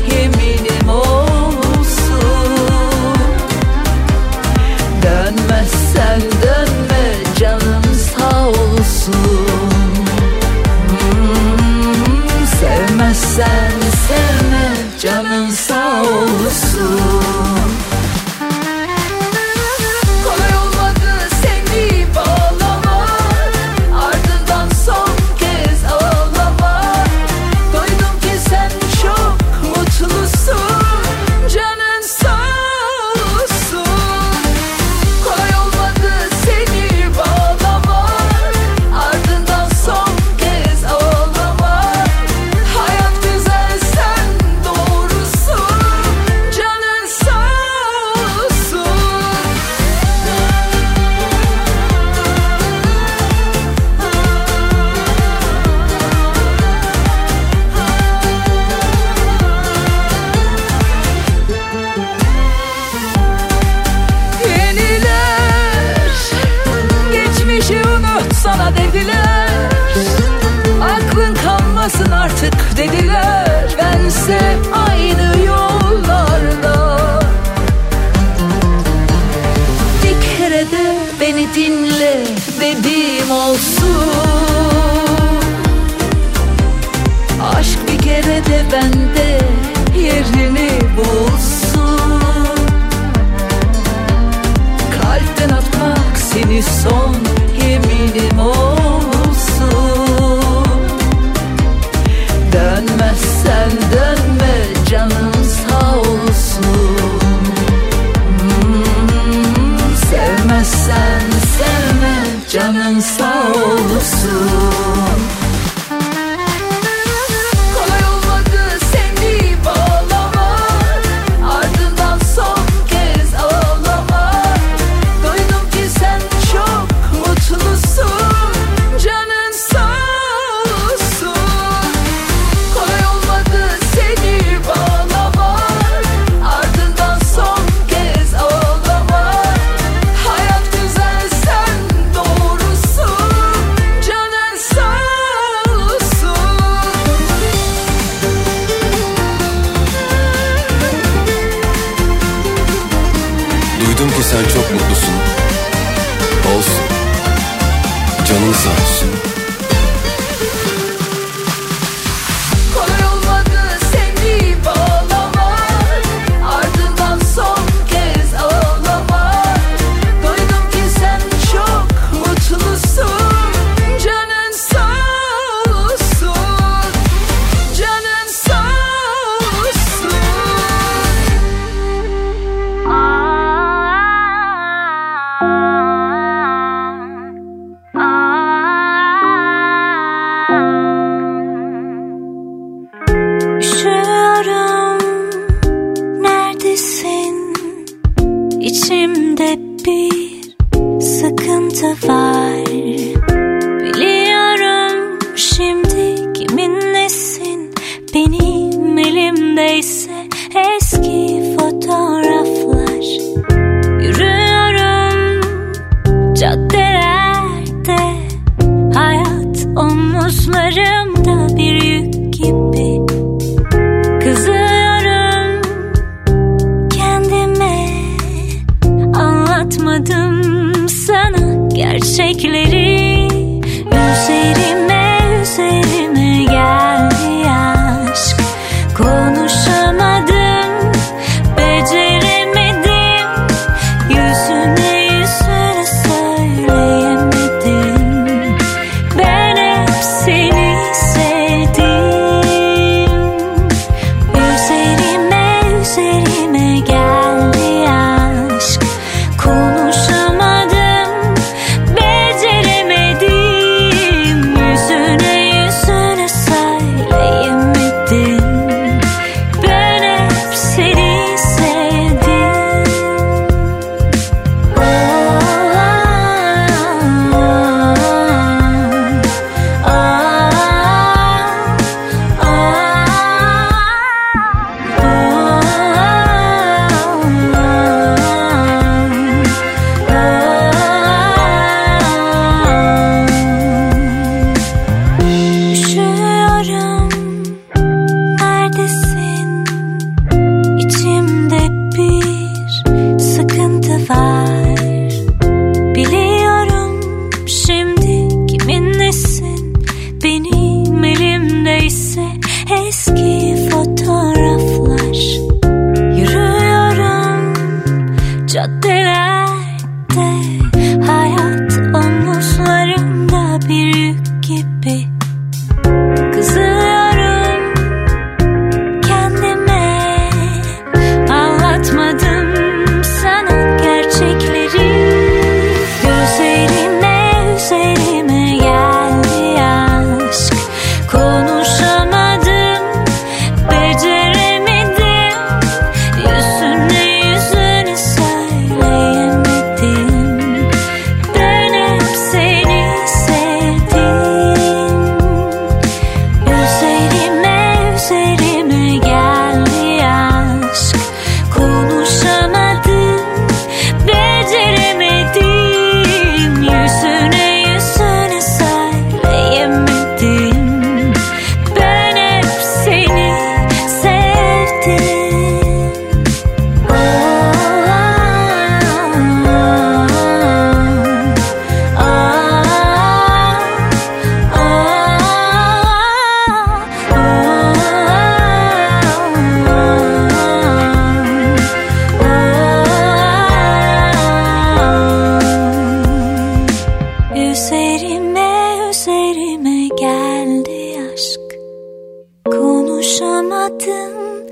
Konuşamadım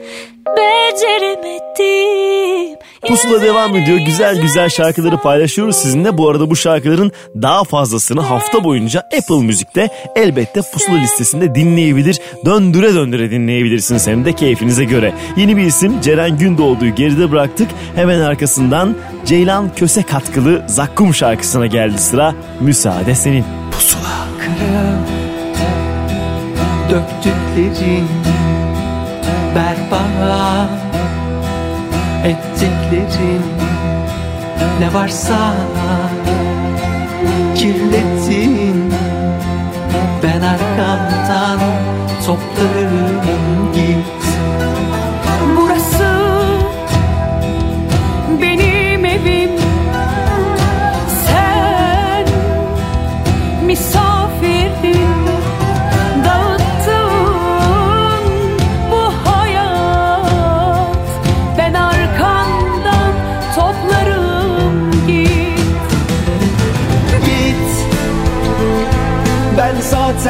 beceremedim Pusula devam ediyor. Güzel güzel şarkıları paylaşıyoruz sizinle. Bu arada bu şarkıların daha fazlasını hafta boyunca Apple Müzik'te elbette Pusula listesinde dinleyebilir. Döndüre döndüre dinleyebilirsiniz hem de keyfinize göre. Yeni bir isim Ceren Gündoğdu'yu geride bıraktık. Hemen arkasından Ceylan Köse katkılı Zakkum şarkısına geldi sıra. Müsaade senin. Pusula. Kara döktüklerin ettiklerin ne varsa kirlettin. Ben arkandan toplarım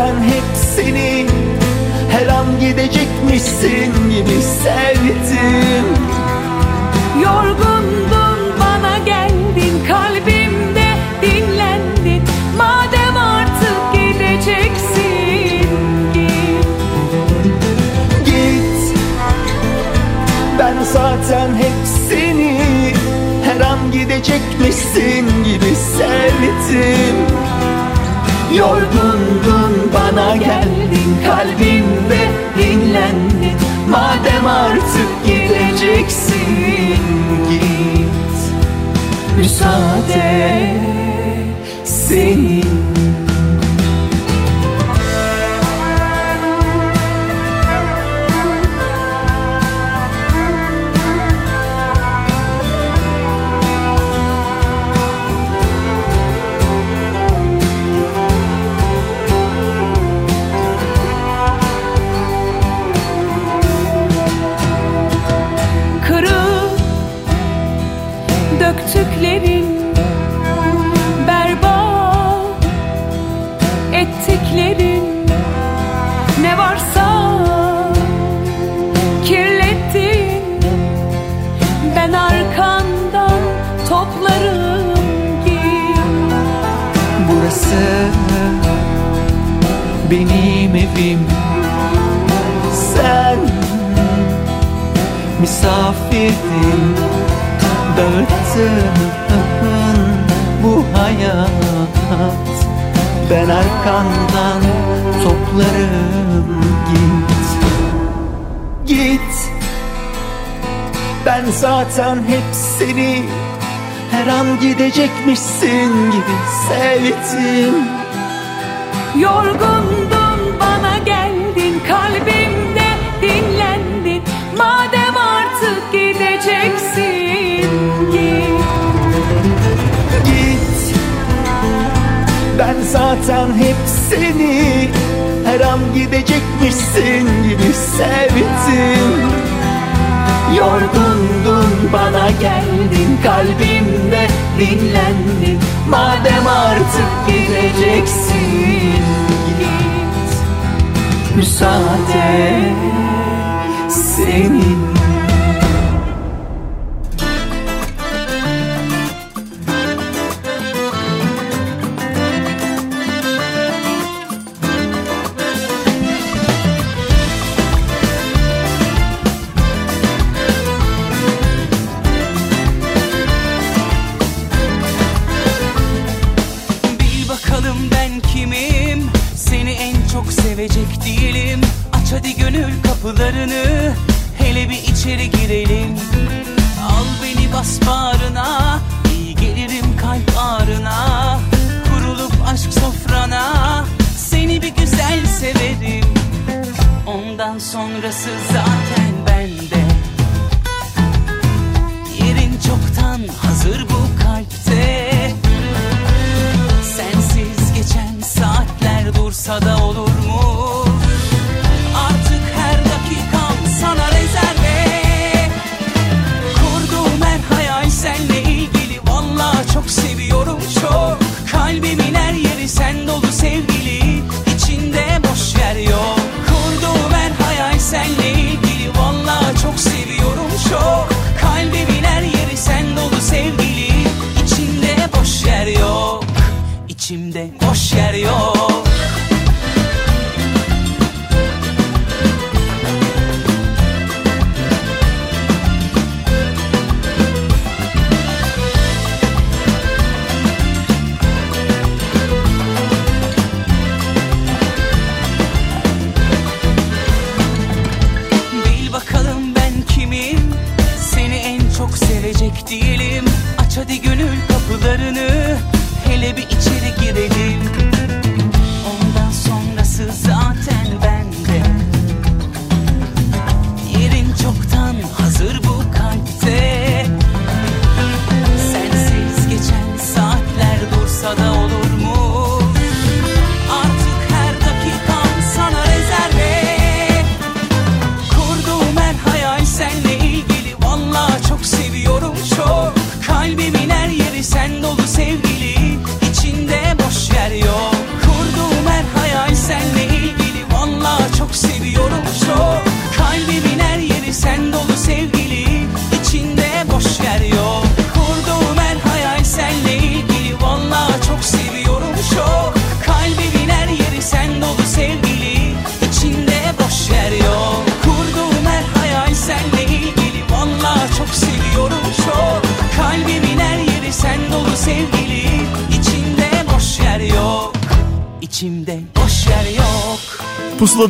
zaten hep seni. Her an gidecekmişsin gibi sevdim. Yorgundun bana geldin kalbimde dinlendin. Madem artık gideceksin git. Git. Ben zaten hep seni Her an gidecekmişsin gibi sevdim Yorgundun bana geldin kalbimde dinlendin Madem artık gideceksin git. Müsaade senin Rabbim. Sen misafirdin Dağıttın bu hayat. Ben arkandan toplarım git. Git. Ben zaten hep seni her an gidecekmişsin gibi sevdim. Yorgun zaten hepsini Her an gidecekmişsin gibi sevdim. Yorgundun bana geldin kalbimde dinlendin. Madem artık gideceksin git. Müsaade senin.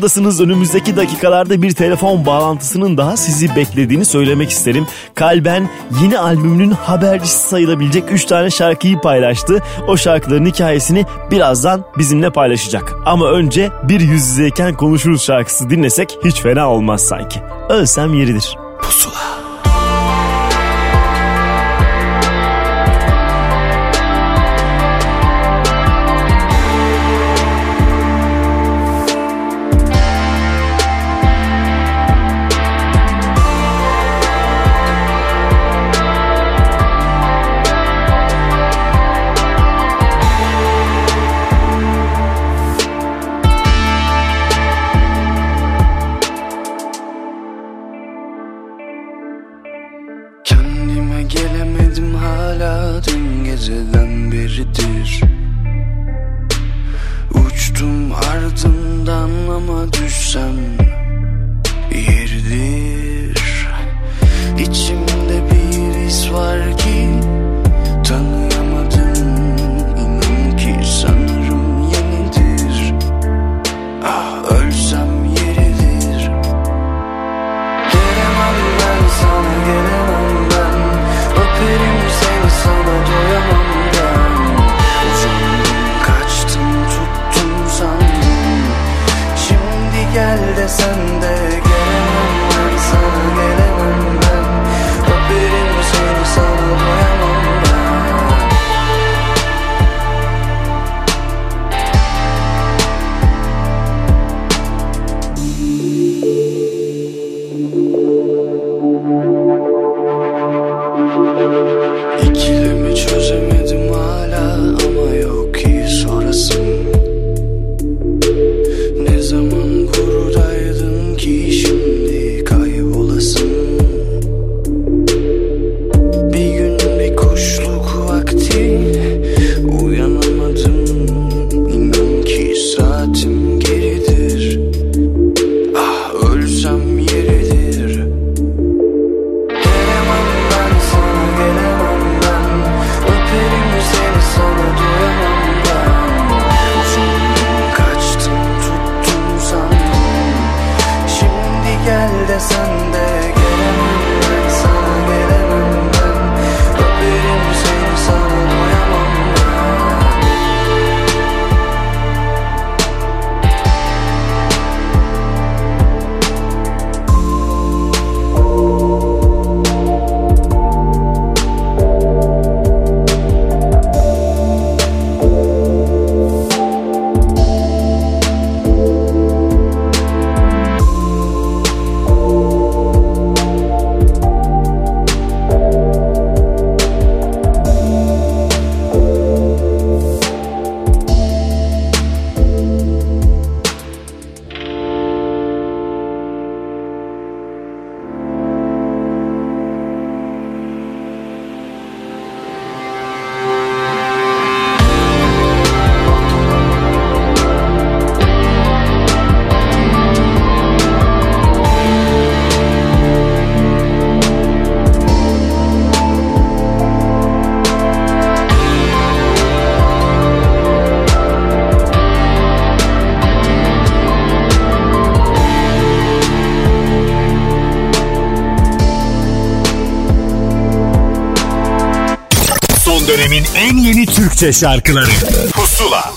Anadolu'dasınız. Önümüzdeki dakikalarda bir telefon bağlantısının daha sizi beklediğini söylemek isterim. Kalben yeni albümünün habercisi sayılabilecek 3 tane şarkıyı paylaştı. O şarkıların hikayesini birazdan bizimle paylaşacak. Ama önce bir yüz yüzeyken konuşuruz şarkısı dinlesek hiç fena olmaz sanki. Ölsem yeridir. Türkçe şarkıları. Pusula.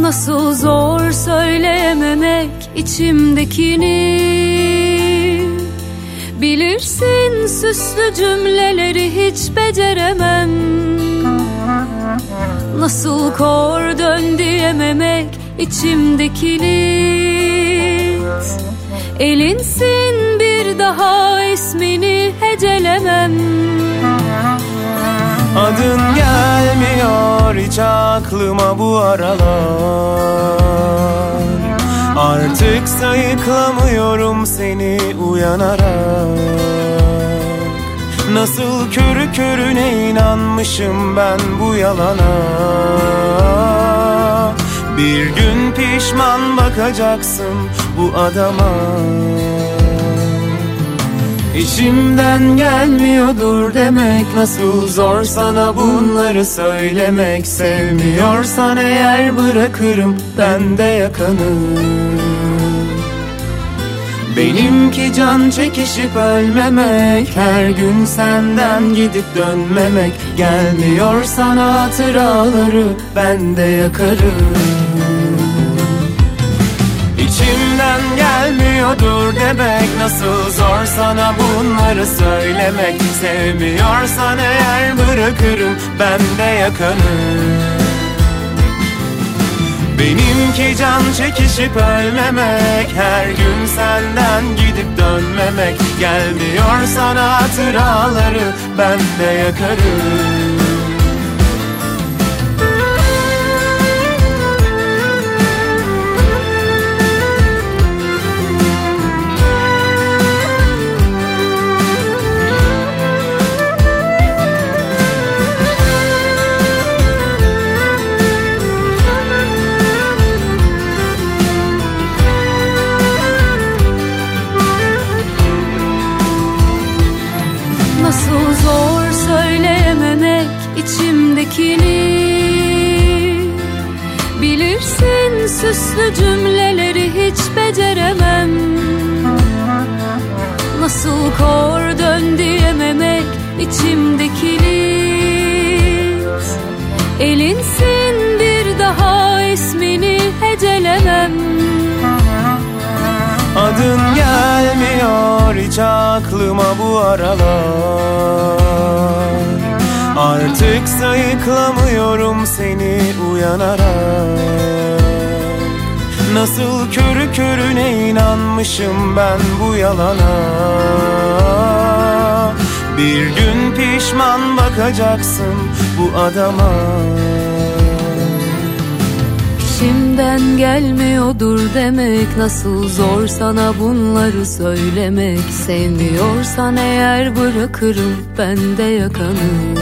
Nasıl zor söyleyememek içimdekini. Bilirsin süslü cümleleri hiç beceremem Nasıl kor dön diyememek içimdekini Elinsin bir daha ismini hecelemem. Adın gelmiyor hiç aklıma bu aralar. Artık sayıklamıyorum seni uyanarak Nasıl körü körüne inanmışım ben bu yalana? Bir gün pişman bakacaksın bu adama. İçimden gelmiyordur demek Nasıl zor sana bunları söylemek. Sevmiyorsan eğer bırakırım ben de yakanı Benimki can çekişip ölmemek Her gün senden gidip dönmemek. Gelmiyor sana hatıraları ben de yakarım. İçimden gelmiyordur demek Nasıl zor sana bunları söylemek. Sevmiyorsan eğer bırakırım ben de yakanı Benimki can çekişip ölmemek Her gün senden gidip dönmemek. Gelmiyor sana hatıraları ben de yakarım diyememek içimdekini. Elinsin bir daha ismini hecelemem. Adın gelmiyor hiç aklıma bu aralar. Artık sayıklamıyorum seni uyanarak. Nasıl körü körüne inanmışım ben bu yalana Bir gün pişman bakacaksın bu adama. İçimden gelmiyordur demek Nasıl zor sana bunları söylemek. Sevmiyorsan eğer bırakırım ben de yakanı.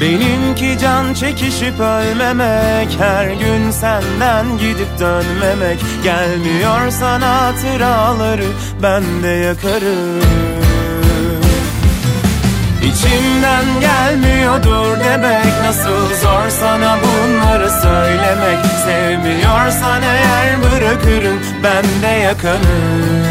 Benimki can çekişip ölmemek Her gün senden gidip dönmemek. Gelmiyor sana hatıraları ben de yakarım İçimden gelmiyordur demek. Nasıl zor sana bunları söylemek. Sevmiyorsan eğer bırakırım ben de yakanım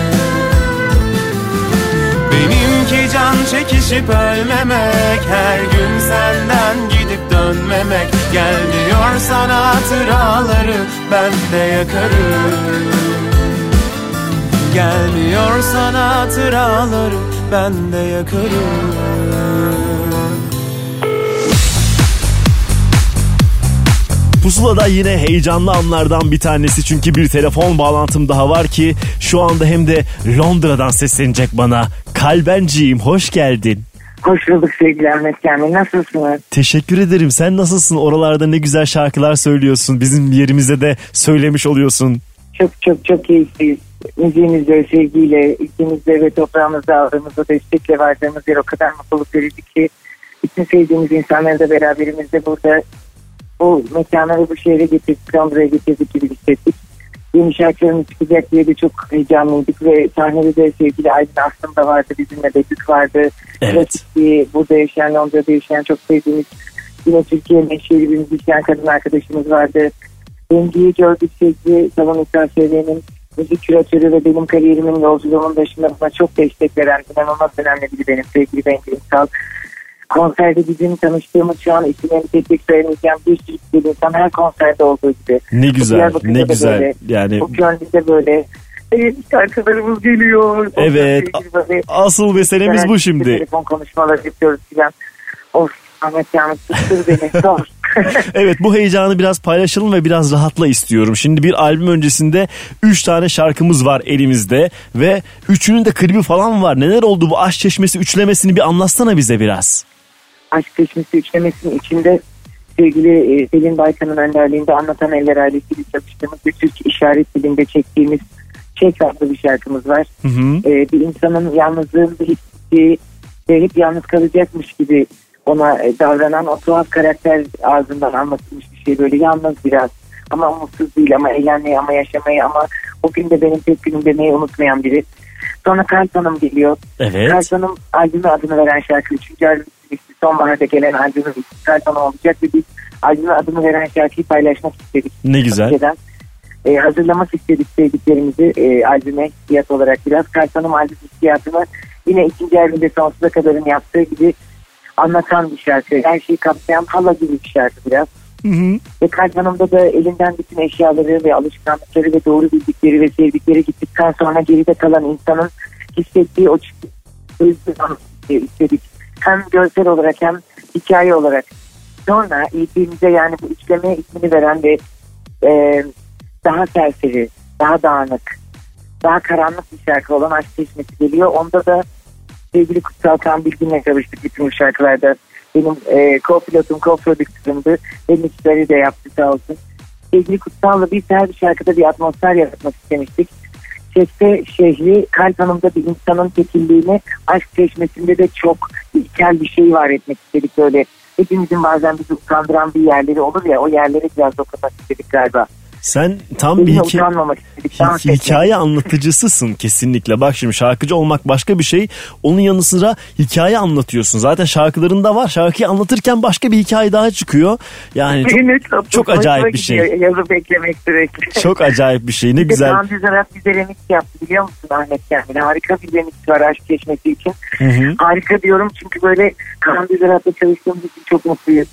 Benimki can çekişip ölmemek. Her gün senden gidip dönmemek. Gelmiyor sana hatıraları ben de yakarım. Gelmiyor sana hatıraları ben de yakarım Pusula'da yine heyecanlı anlardan bir tanesi çünkü bir telefon bağlantım daha var ki şu anda hem de Londra'dan seslenecek bana. Kalbenciğim hoş geldin. Hoş bulduk sevgili Ahmet Kamil. Nasılsınız? Teşekkür ederim. Sen nasılsın? Oralarda ne güzel şarkılar söylüyorsun. Bizim yerimize de söylemiş oluyorsun. Çok çok çok keyifliyiz. Müziğimizle, sevgiyle, ülkemizde ve toprağımızda aldığımızda destekle vardığımız yer o kadar mutluluk verici ki bütün sevdiğimiz insanları da beraberimizde burada bu mekanları bu şehre getirdik, Londra'ya getirdik gibi hissettik. Yeni şarkılarımız çıkacak diye de çok heyecanlıydık ve sahnede de sevgili Aydın Aslım da vardı, bizimle Betük vardı. Evet. Klasikçi, burada yaşayan, Londra'da yaşayan çok sevdiğimiz yine Türkiye menşeli bir müzisyen kadın arkadaşımız vardı. Bengi'yi gördük sevgili Salon İstasyevi'nin müzik küratörü ve benim kariyerimin yolculuğumun başında bana çok destek veren inanılmaz önemli biri benim sevgili Bengi Ünsal. Konserde bizim tanıştığımız şu an isimlerini tek tek söyleyemeyeceğim bir sürü bir insan her konserde olduğu gibi. Ne güzel, ne güzel. Böyle, Yani Bu gönlünde böyle şarkılarımız geliyor. Evet, Böyle, asıl meselemiz bu şimdi. Telefon konuşmaları yapıyoruz filan. Of Ahmet Yalnız tuttur beni. <laughs> Sor. evet bu heyecanı biraz paylaşalım ve biraz rahatla istiyorum. Şimdi bir albüm öncesinde 3 tane şarkımız var elimizde ve üçünün de klibi falan var. Neler oldu bu aşk çeşmesi üçlemesini bir anlatsana bize biraz. Aşk Çeşmesi üçlemesinin içinde sevgili e, Selin Baykan'ın önderliğinde Anlatan Eller ailesiyle çalıştığımız bir Türk işaret dilinde çektiğimiz Çek adlı bir şarkımız var. Hı hı. E, bir insanın yalnızlığında hissettiği ve hep yalnız kalacakmış gibi ona e, davranan o tuhaf karakter ağzından anlatılmış bir şey böyle yalnız biraz ama umutsuz değil ama eğlenmeyi ama yaşamayı ama o gün de benim tek günüm demeyi unutmayan biri. Sonra Hanım geliyor. Evet. Kalp Hanım albüme adını veren şarkı. Üçüncü albüm sonbaharda gelen albümün Kalp Hanım olacak ve biz albüme adını veren şarkıyı paylaşmak istedik. Ne güzel. Önceden. E, hazırlamak istedik sevdiklerimizi e, albüme hissiyat olarak biraz. Kalp Hanım albüm hissiyatını yine ikinci albümde sonsuza kadarın yaptığı gibi anlatan bir şarkı. Her şeyi kapsayan hala gibi bir şarkı biraz. Ve Kalp Hanım'da da elinden bütün eşyaları ve alışkanlıkları ve doğru bildikleri ve sevdikleri gittikten sonra geride kalan insanın hissettiği o hızlı istedik. Hem görsel olarak hem hikaye olarak. Sonra EP'mize yani bu üçlemeye ismini veren ve e, daha serseri, daha dağınık, daha karanlık bir şarkı olan Aşk Çeşmesi geliyor. Onda da sevgili Kutsal Kan Bilgin'le çalıştık bütün bu şarkılarda. Benim e, co-pilotum, co-prodüktörümdü. Benim işleri de yaptı sağ olsun. Sevgili Kutsal'la biz her bir şarkıda bir atmosfer yaratmak istemiştik. Çekte şehri kalp hanımda bir insanın tekilliğini aşk çeşmesinde de çok ilkel bir şey var etmek istedik böyle. Hepimizin bazen bizi utandıran bir yerleri olur ya o yerlere biraz dokunmak istedik galiba. Sen tam bir hikaye, hikaye anlatıcısısın kesinlikle. Bak şimdi şarkıcı olmak başka bir şey. Onun yanı sıra hikaye anlatıyorsun. Zaten şarkılarında var. Şarkıyı anlatırken başka bir hikaye daha çıkıyor. Yani çok, çok, acayip bir şey. Yazıp beklemek sürekli. Çok acayip bir şey. Ne Bir de güzel. Kaan Düzerak bize remix yaptı biliyor musun Ahmet Kamil? Harika bir remix var aşk çeşmesi için. Hı hı. Harika diyorum çünkü böyle Kaan Düzerak'la çalıştığımız için çok mutluyuz.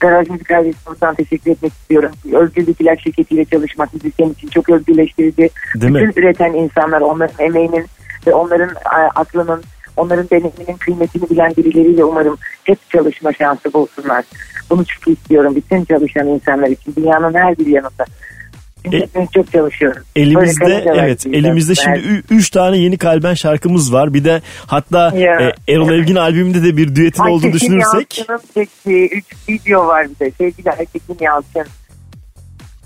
Garaj Müzik ailesine buradan teşekkür etmek istiyorum. Özgürlük İlaç Şirketi'yle çalışmak müzisyen için çok özgürleştirici. Değil mi? Bütün üreten insanlar onların emeğinin ve onların aklının onların deneyiminin kıymetini bilen birileriyle umarım hep çalışma şansı bulsunlar. Bunu çok istiyorum bütün çalışan insanlar için dünyanın her bir yanında. Hepimiz çok çalışıyoruz. Böyle Elimizde evet elimizde biraz- şimdi ü- üç tane yeni kalben şarkımız var. Bir de hatta Ya. e, Erol Evgin albümünde de bir düetin olduğunu Aytekin düşünürsek. Yalçın'ın çektiği 3 video var bir de. Sevgili Aytekin Yalçın.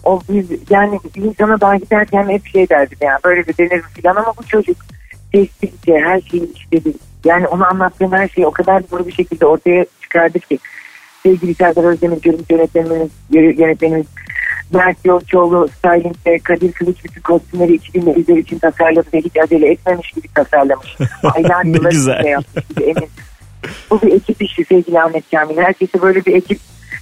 O biz yani insana daha giderken hep şey derdim ya böyle bir denir falan ama bu çocuk sessizce her şeyi işledi. Yani onu anlattığım her şeyi o kadar doğru bir şekilde ortaya çıkardı ki. Sevgili Serdar Özdemir yönetmenimiz, yönetmenimiz Mert Yolçoğlu, stylingde Kadir Kılıç bütün kostümleri 2000 bizler için tasarladı ve hiç acele etmemiş gibi tasarlamış. Aylar <laughs> Ne güzel. yapmış gibi emin. Bu bir ekip işi sevgili Ahmet Kamil. Herkese böyle bir ekip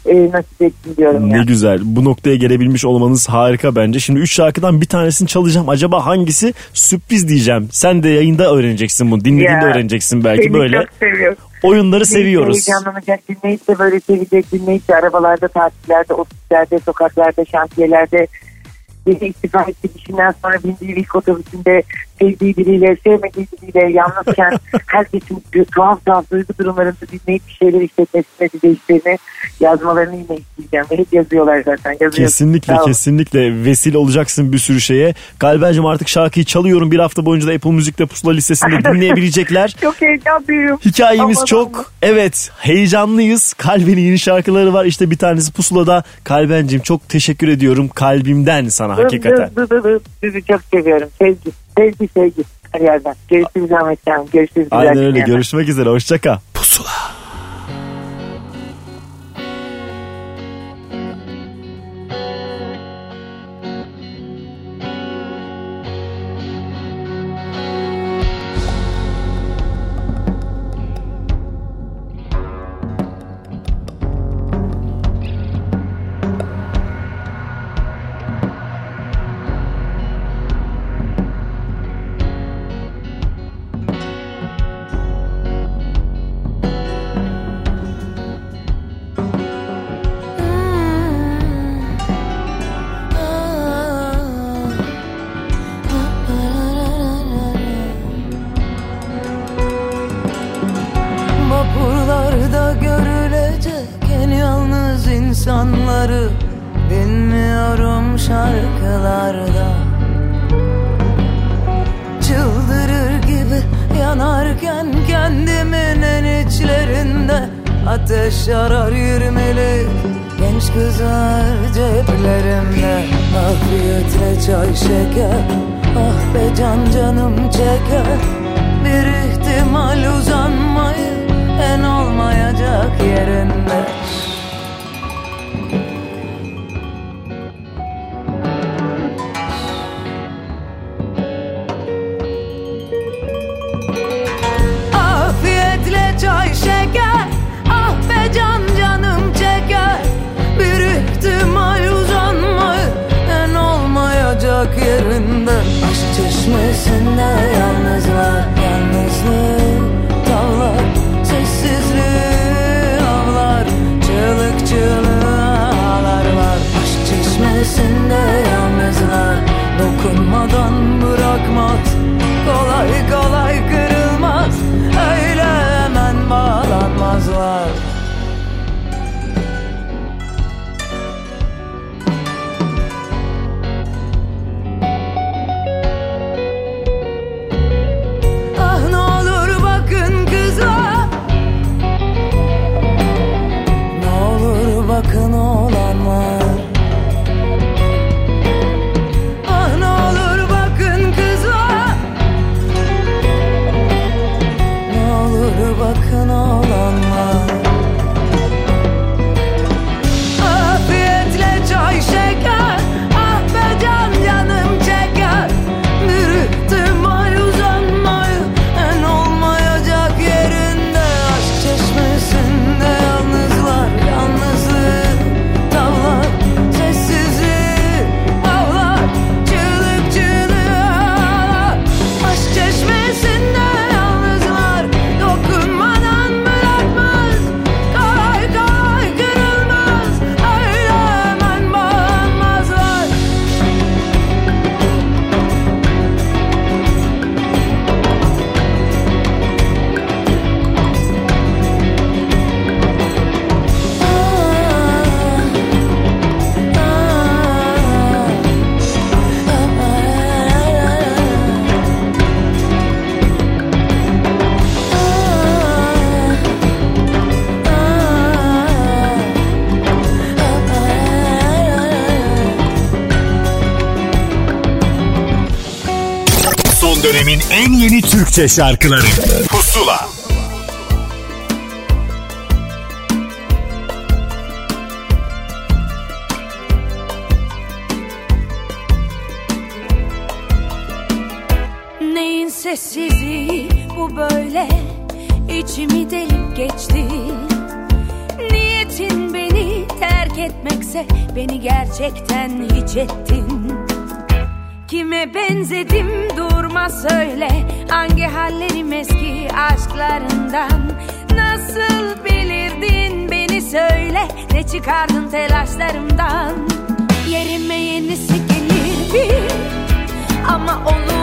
e, nasip etsin diyorum Ne ya. güzel. Bu noktaya gelebilmiş olmanız harika bence. Şimdi üç şarkıdan bir tanesini çalacağım. Acaba hangisi? Sürpriz diyeceğim. Sen de yayında öğreneceksin bunu. Dinlediğinde Ya, öğreneceksin belki Seni böyle. çok seviyorum. Oyunları seviyoruz. Heyecanlanacak, dinleyip de böyle sevecek, dinleyip de arabalarda, tatillerde, ofislerde, sokaklarda, şantiyelerde biri istifa ettiği kişiden sonra bindiği ilk otobüsünde sevdiği biriyle, sevmediği biriyle yalnızken <laughs> herkesin tuhaf tuhaf duygu durumlarını dinleyip bir şeyler hissetmesini, değiştiğini yazmalarını yine isteyeceğim. Ve hep yazıyorlar zaten. Yazıyor. Kesinlikle kesinlikle vesile olacaksın bir sürü şeye. Galbencim artık şarkıyı çalıyorum. Bir hafta boyunca da Apple Müzik'te pusula listesinde <laughs> dinleyebilecekler. Çok heyecanlıyım. Hikayemiz Aman çok. Evet heyecanlıyız. Kalben'in yeni şarkıları var. İşte bir tanesi pusulada. Kalbencim çok teşekkür ediyorum kalbimden sana hakikaten. Sizi çok seviyorum. Sevgi, sevgi, sevgi. Her yerden. Görüşürüz Ahmet Canım. Görüşürüz. Aynen öyle. Görüşmek üzere. Hoşçakal. Pusula. En yeni Türkçe şarkıları. Pusula. Neyin sessizliği bu böyle? İçimi delip geçti. Niyetin beni terk etmekse beni gerçekten hiç ettin çıkardın telaşlarımdan. Yerime yenisi gelir bir Ama olur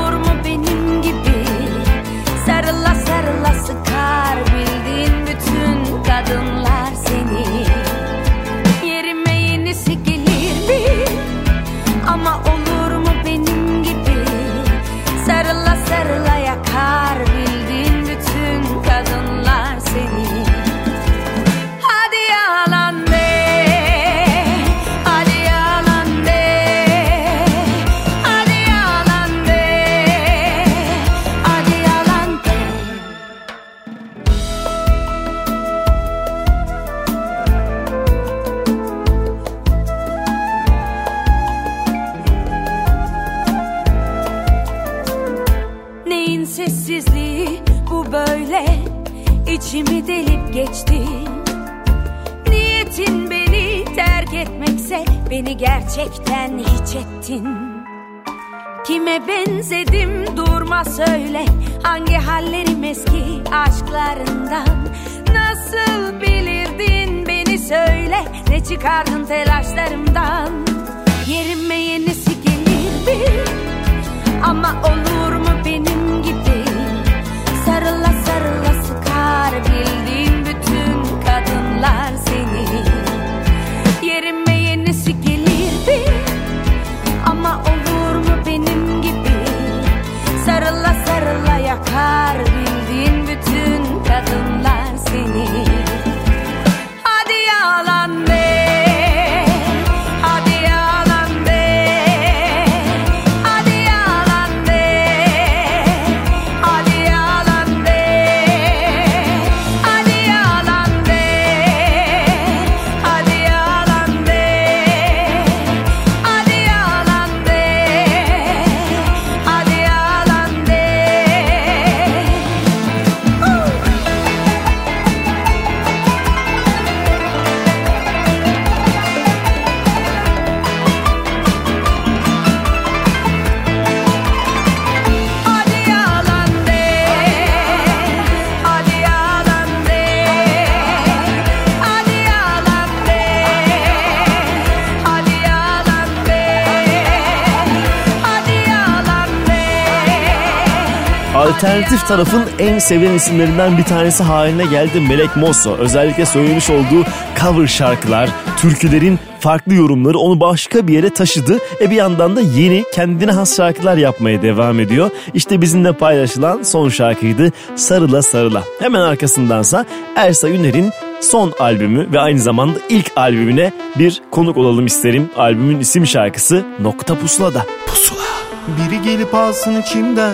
Alternatif tarafın en sevilen isimlerinden bir tanesi haline geldi Melek Mosso. Özellikle söylemiş olduğu cover şarkılar, türkülerin farklı yorumları onu başka bir yere taşıdı. E bir yandan da yeni kendine has şarkılar yapmaya devam ediyor. İşte bizimle paylaşılan son şarkıydı Sarıla Sarıla. Hemen arkasındansa Ersa Üner'in son albümü ve aynı zamanda ilk albümüne bir konuk olalım isterim. Albümün isim şarkısı Nokta Pusula'da. Pusula. Biri gelip alsın içimden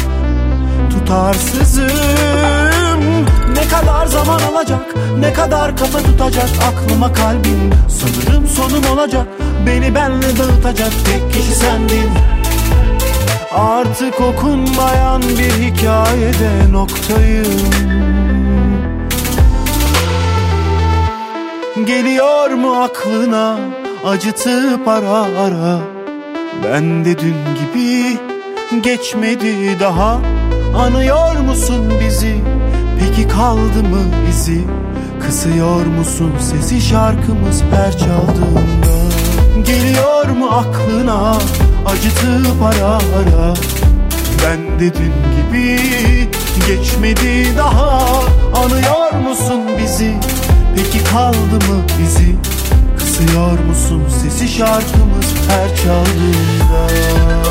tutarsızım. Ne kadar zaman alacak, ne kadar kafa tutacak Aklıma kalbim, sanırım sonum olacak Beni benle dağıtacak tek kişi sendin. Artık okunmayan bir hikayede noktayım. Geliyor mu aklına acıtıp ara ara? Ben de dün gibi geçmedi daha Anıyor musun bizi? Peki kaldı mı izi Kısıyor musun sesi şarkımız her çaldığında? Geliyor mu aklına acıtıp ara ara? Ben de dün gibi geçmedi daha. Anıyor musun bizi? Peki kaldı mı bizi? Kısıyor musun sesi şarkımız her çaldığında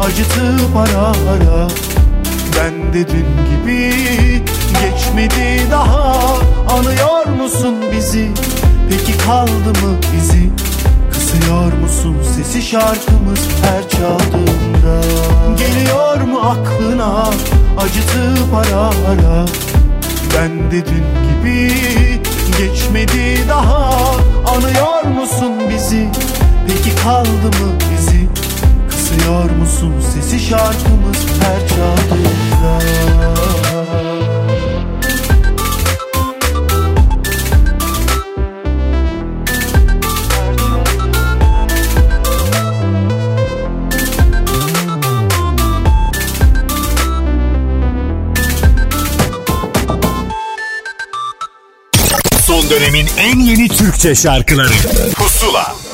acıtıp ara ara. Ben de dün gibi geçmedi daha. Anıyor musun bizi? Peki kaldı mı izi Kısıyor musun sesi şarkımız her çaldığında? Geliyor mu aklına acıtıp ara ara? Ben de dün gibi geçmedi daha. Anıyor musun bizi? Peki kaldı mı izi Kısıyor musun sesi şarkımız her çaldığında Son dönemin en yeni Türkçe şarkıları. Pusula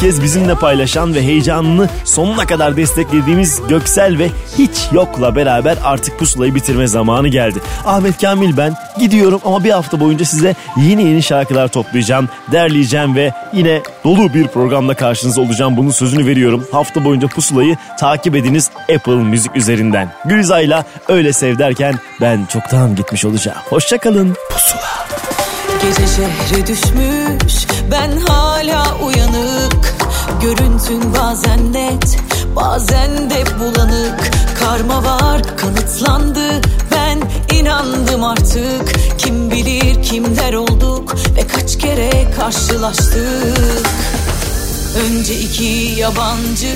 kez bizimle paylaşan ve heyecanını sonuna kadar desteklediğimiz Göksel ve Hiç Yok'la beraber artık pusulayı bitirme zamanı geldi. Ahmet Kamil ben gidiyorum ama bir hafta boyunca size yeni yeni şarkılar toplayacağım, derleyeceğim ve yine dolu bir programda karşınızda olacağım. Bunun sözünü veriyorum. Hafta boyunca pusulayı takip ediniz Apple Müzik üzerinden. Gülizay'la öyle sev derken ben çoktan gitmiş olacağım. Hoşçakalın. Pusula. Gece şehre düşmüş ben hala uyanık. Görüntün bazen net bazen de bulanık. Karma var kanıtlandı. Ben inandım artık. Kim bilir kimler olduk ve kaç kere karşılaştık. Önce iki yabancı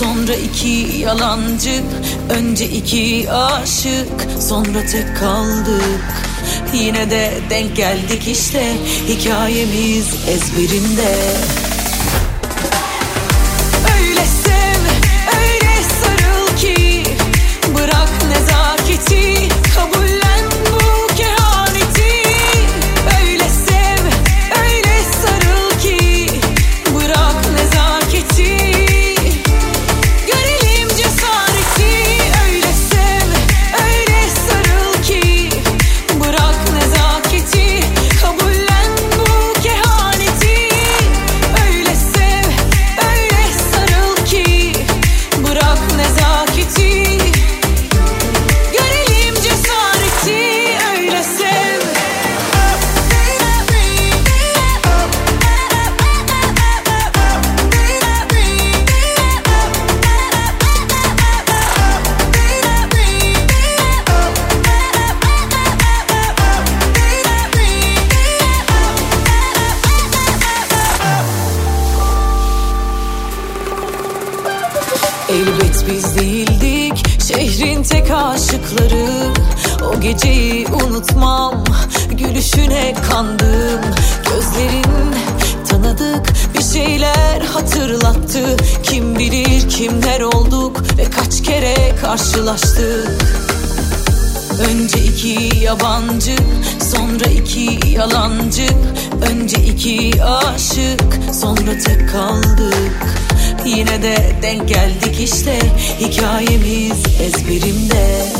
sonra iki yalancı. Önce iki aşık sonra tek kaldık Yine de denk geldik işte. Hikayemiz ezberimde unutmam. Gülüşüne kandım. Gözlerin tanıdık bir şeyler hatırlattı. Kim bilir kimler olduk ve kaç kere karşılaştık. Önce iki yabancı sonra iki yalancı. Önce iki aşık sonra tek kaldık. Yine de denk geldik işte hikayemiz ezberimde